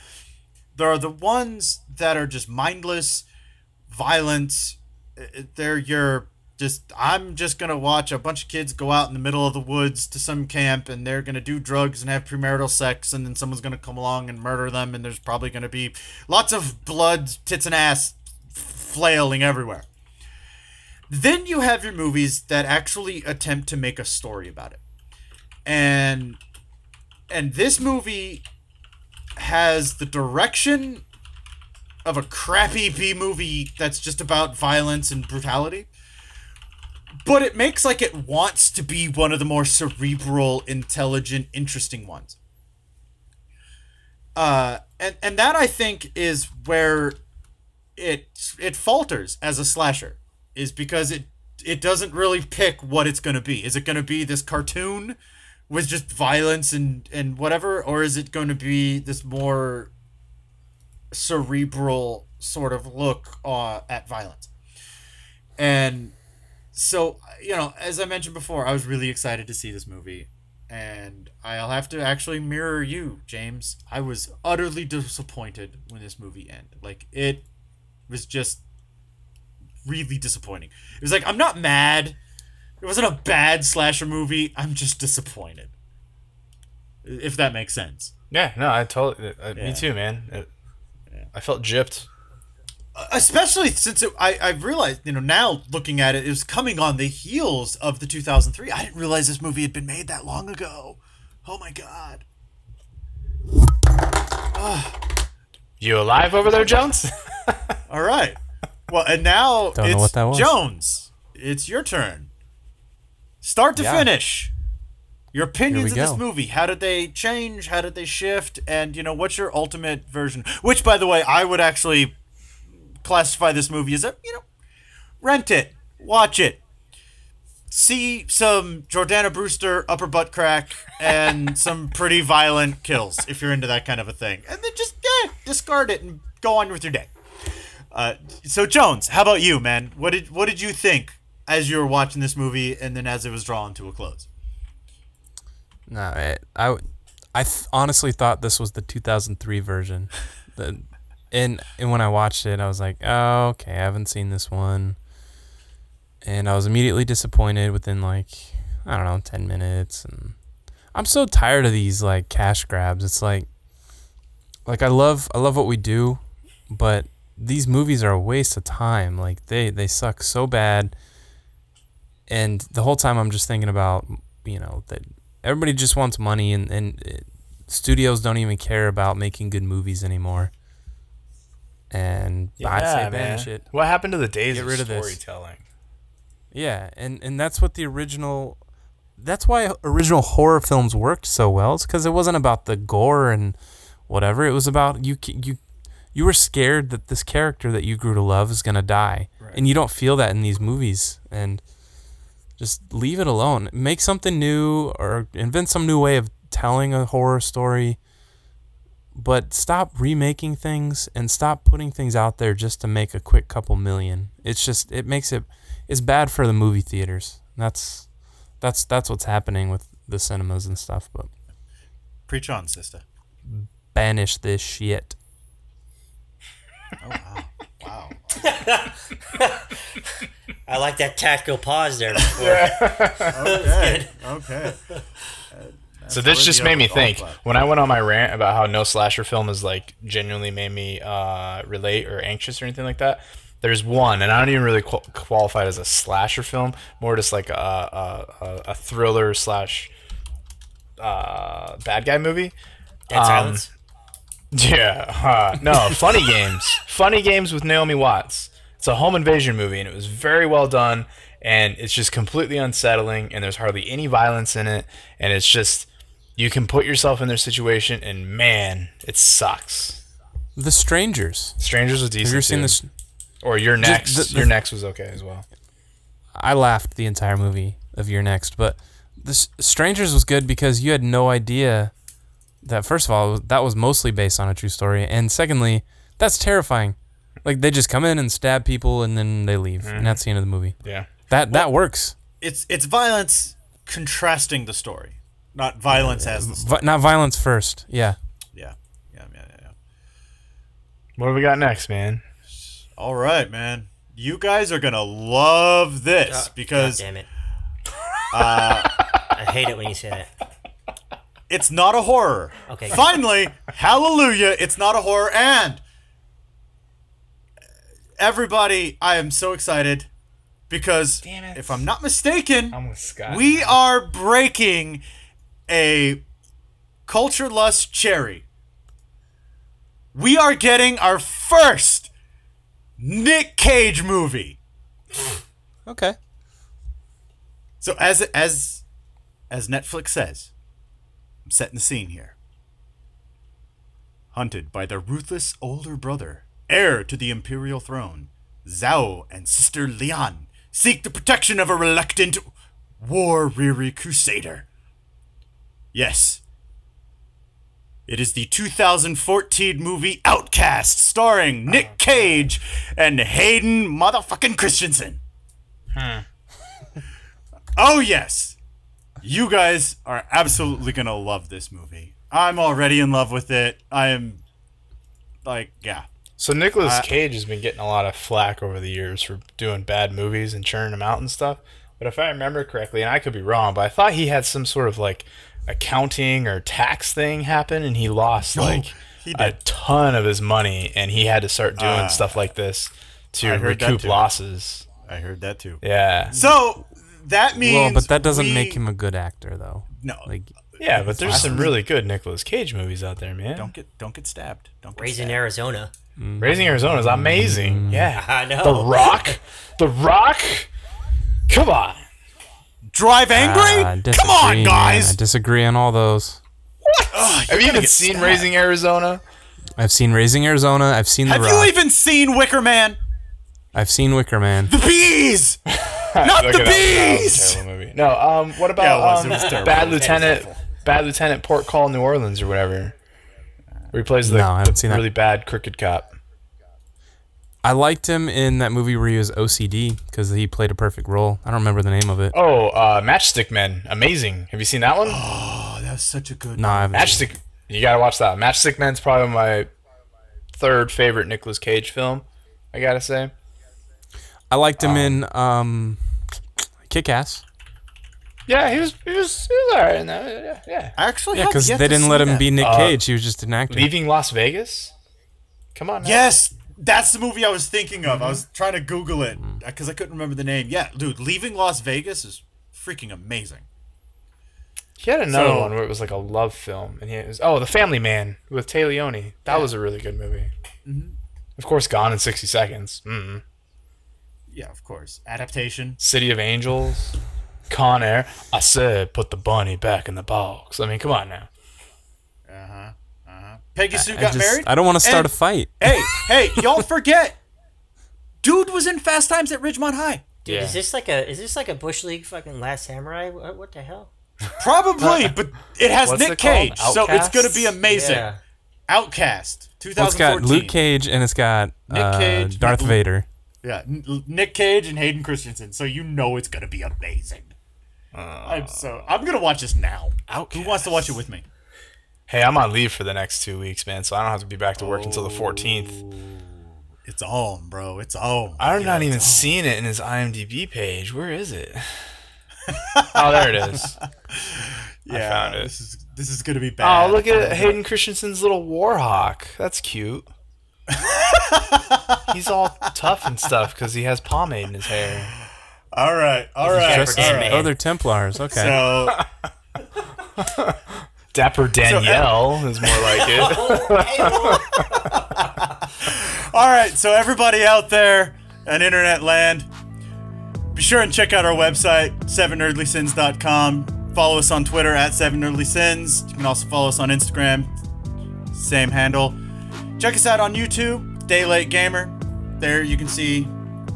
There are the ones that are just mindless, violent. uh, They're your just I'm just gonna watch a bunch of kids go out in the middle of the woods to some camp and they're gonna do drugs and have premarital sex and then someone's gonna come along and murder them and there's probably gonna be lots of blood, tits and ass flailing everywhere. Then you have your movies that actually attempt to make a story about it. And and this movie has the direction of a crappy B movie that's just about violence and brutality. But it makes like it wants to be one of the more cerebral, intelligent, interesting ones. Uh, and and that I think is where it it falters as a slasher, is because it it doesn't really pick what it's going to be. Is it going to be this cartoon with just violence and and whatever or is it going to be this more cerebral sort of look uh, at violence? And so, you know, as I mentioned before, I was really excited to see this movie. And I'll have to actually mirror you, James. I was utterly disappointed when this movie ended. Like, it was just really disappointing. It was like, I'm not mad. It wasn't a bad slasher movie. I'm just disappointed. If that makes sense. Yeah, no, I totally. Uh, Yeah. Me too, man. It, I felt gypped. especially since it, I I realized you know now looking at it, it was coming on the heels of the 2003. I didn't realize this movie had been made that long ago. Oh my god! You alive over there, Jones? All right. Well, and now Don't know it's what that was. Jones. It's your turn. Start to Yeah. finish. Your opinions of we this movie. How did they change? How did they shift? And you know, what's your ultimate version? Which, by the way, I would actually classify this movie as a you know, rent it, watch it, see some Jordana Brewster upper butt crack and some pretty violent kills if you're into that kind of a thing, and then just eh, discard it and go on with your day. Uh, so Jones, how about you, man? What did what did you think as you were watching this movie, and then as it was drawing to a close? No, it, I, I th- honestly thought this was the 2003 version. The, and and when I watched it, I was like, oh, okay, I haven't seen this one. And I was immediately disappointed within like, I don't know, 10 minutes. And I'm so tired of these like cash grabs. It's like, like I love I love what we do, but these movies are a waste of time. Like they they suck so bad. And the whole time I'm just thinking about, you know, that everybody just wants money and, and uh, studios don't even care about making good movies anymore. And I'd say banish it. What happened to the days Get of rid of this. storytelling? Yeah, and, and that's what the original that's why original horror films worked so well. It's because it wasn't about the gore and whatever. It was about you you you were scared that this character that you grew to love is gonna die, and you don't feel that in these movies. And just leave it alone. Make something new or invent some new way of telling a horror story. But stop remaking things and stop putting things out there just to make a quick couple million. It's just it makes it it's bad for the movie theaters. That's that's that's what's happening with the cinemas and stuff. But Preach on, sister. banish this shit. Oh wow. Wow. wow. I like that tactical pause there. Before. Okay. okay. So this just made me think. that. When I went on my rant about how no slasher film is like genuinely made me uh, relate or anxious or anything like that, there's one, and I don't even really qual- qualify it as a slasher film, more just like a a, a, a thriller slash uh, bad guy movie. Dead Um, silence. Yeah, uh, no, funny games, funny games with Naomi Watts. It's a home invasion movie, and it was very well done. And it's just completely unsettling, and there's hardly any violence in it, and it's just you can put yourself in their situation, and man, it sucks. The Strangers. Strangers was decent. Have you seen this? Or you're next, the- the- you're next was okay as well. I laughed the entire movie of You're Next, but the Strangers was good because you had no idea that first of all that was mostly based on a true story, and secondly, that's terrifying. Like they just come in and stab people and then they leave, and that's the end of the movie. Yeah. That that works. It's it's violence contrasting the story, not violence as the story. Vi- not violence first. Yeah. Yeah. Yeah, yeah, yeah, yeah. What do we got next, man? All right, man. You guys are gonna love this God because damn it. Uh, I hate it when you say that. it's not a horror. Okay. Finally, hallelujah, it's not a horror. And everybody, I am so excited because if I'm not mistaken, I'm with Scott. we are breaking a culture lust cherry. We are getting our first Nick Cage movie. Okay. So as as as Netflix says, I'm setting the scene here. Hunted by their ruthless older brother, heir to the imperial throne, Zhao and sister Lian seek the protection of a reluctant, war-weary crusader. Yes. It is the 2014 movie Outcast, starring Nick oh, Cage and Hayden motherfucking Christensen. oh, yes. You guys are absolutely going to love this movie. I'm already in love with it. I am, like, yeah. So Nicolas Cage has been getting a lot of flack over the years for doing bad movies and churning them out and stuff. But if I remember correctly, and I could be wrong, but I thought he had some sort of like accounting or tax thing happen, and he lost like he a ton of his money, and he had to start doing Ah. stuff like this to I heard that recoup losses. I heard that too. Yeah, So, that means. Well, but that doesn't we- make him a good actor, though. No. Like, yeah, but there's some really good Nicolas Cage movies out there, man. Don't get don't get stabbed. Don't get Raising stabbed. Arizona. Raising Arizona is amazing. Yeah, I know. The Rock, The Rock. Come on. Drive angry? I Come disagree, on, man. guys. I disagree on all those. Ugh, Have you're you gonna even seen stabbed. Raising Arizona? I've seen Raising Arizona. I've seen The Rock. Have Rock. you even seen Wicker Man? I've seen Wicker Man. The bees. Not the at that. That was a bees. No, um, what about Yeah, was. um, was. Bad Lieutenant. Bad Lieutenant Port Call New Orleans or whatever, where he plays the, No, I haven't the seen that. really bad crooked cop. I liked him in that movie where he was OCD because he played a perfect role. I don't remember the name of it. Oh, uh, Matchstick Men, amazing. Have you seen that one? Oh, that was such a good. No, I haven't. Matchstick, you gotta watch that. Matchstick Men's probably my third favorite Nicolas Cage film. I gotta say. I liked him in um, Kick Ass. Yeah, he was he was he was alright in that. Yeah, yeah. Actually, Yeah, because they to didn't see let him that. be Nick Uh, Cage. He was just an actor. Leaving Las Vegas. Come on. Now. Yes, that's the movie I was thinking of. I was Mm-hmm. trying to Google it because I couldn't remember the name. Yeah, dude, leaving Las Vegas is freaking amazing. He had another So- one where it was like a love film, and he was oh, The Family Man with Téa Leoni. That was a really good movie. Mm-hmm. Of course, Gone in sixty seconds. mm Yeah, of course. Adaptation. City of Angels, Con Air. I said, put the bunny back in the box. I mean, come on now. Uh huh. Uh huh. Peggy Sue I got just- married. I don't want to start And- a fight. hey, hey, y'all forget. Dude was in Fast Times at Ridgemont High. Dude, Yeah. is this like a is this like a bush league fucking Last Samurai? What, what the hell? Probably, but it has What's Nick it called? Cage, so it's gonna be amazing. Yeah. Outcast, Well, it's got Luke Cage and it's got Nick uh, Cage, Darth Nick- Vader. Yeah, Nick Cage and Hayden Christensen. So you know it's gonna be amazing. I'm so I'm gonna watch this now. Who wants to watch it with me? Hey, I'm on leave for the next two weeks, man, so I don't have to be back to work until the 14th. It's on, bro. It's on. I'm Yeah, not even on. seeing it in his IMDb page. Where is it? oh, there it is. Yeah, found it. This is this is gonna be oh, bad. Oh, look at Hayden Christensen's little warhawk. That's cute. He's all tough and stuff because he has pomade in his hair. All right, all He's a right, Dapper all Dan right. man. Oh, they're Templars. Okay. So Dapper uh, Danielle is more like it. Oh, All right, so everybody out there in internet land, be sure and check out our website, 7nerdlysins.com. Follow us on Twitter at 7nerdlysins. You can also follow us on Instagram, same handle. Check us out on YouTube, Daylight Gamer. There you can see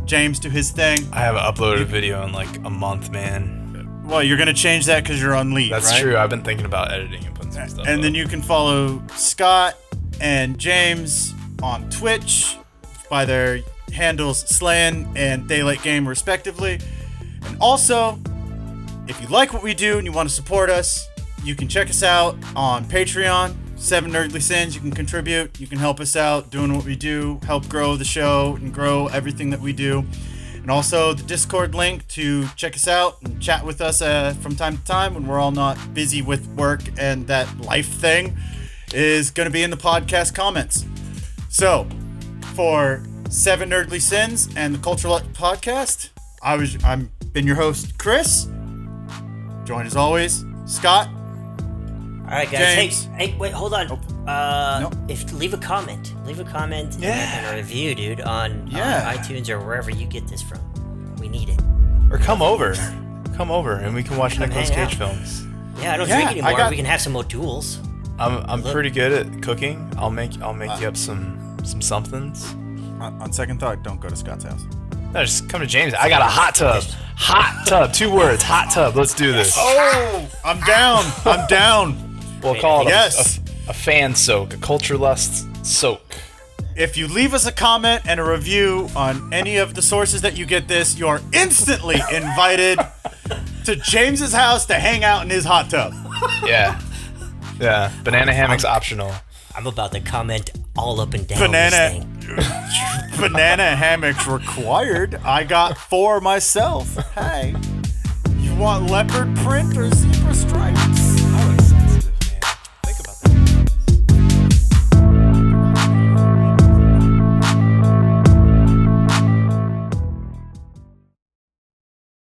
James do his thing. I haven't uploaded a video in like a month, man. Well, you're going to change that because you're on leave, That's right? true. I've been thinking about editing and putting some stuff. And up. then you can follow Scott and James on Twitch by their handles Slan and Daylight Gamer, respectively. And also, if you like what we do and you want to support us, you can check us out on Patreon. Seven Nerdly Sins. You can contribute. You can help us out doing what we do, help grow the show and grow everything that we do. And also the Discord link to check us out and chat with us uh, from time to time when we're all not busy with work and that life thing is going to be in the podcast comments. So, for Seven Nerdly Sins and the Cultural Podcast, I was I'm been your host Chris. Joined as always Scott. All right, guys. James. Hey, hey, wait, hold on. Uh, Nope. if leave a comment, leave a comment Yeah. and a review, dude, on, Yeah. on iTunes or wherever you get this from. We need it. or come over, come over, and we can watch Come Nicolas Cage out. films. Yeah, I don't Yeah, drink I anymore. got- we can have some more duels. I'm I'm Look. pretty good at cooking. I'll make I'll make Uh. you up some some somethings. On, on second thought, don't go to Scott's house. No, just come to James. I got a hot tub. Hot tub. Two words. Hot tub. Let's do this. Oh, I'm down. I'm down. We'll call it Yes. a, a fan soak, a culture lust soak. If you leave us a comment and a review on any of the sources that you get this, you are instantly invited to James's house to hang out in his hot tub. Yeah. Yeah. Banana hammock's optional. I'm about to comment all up and down Banana this thing. banana hammocks required. I got four myself. Hey. You want leopard print or zebra stripe?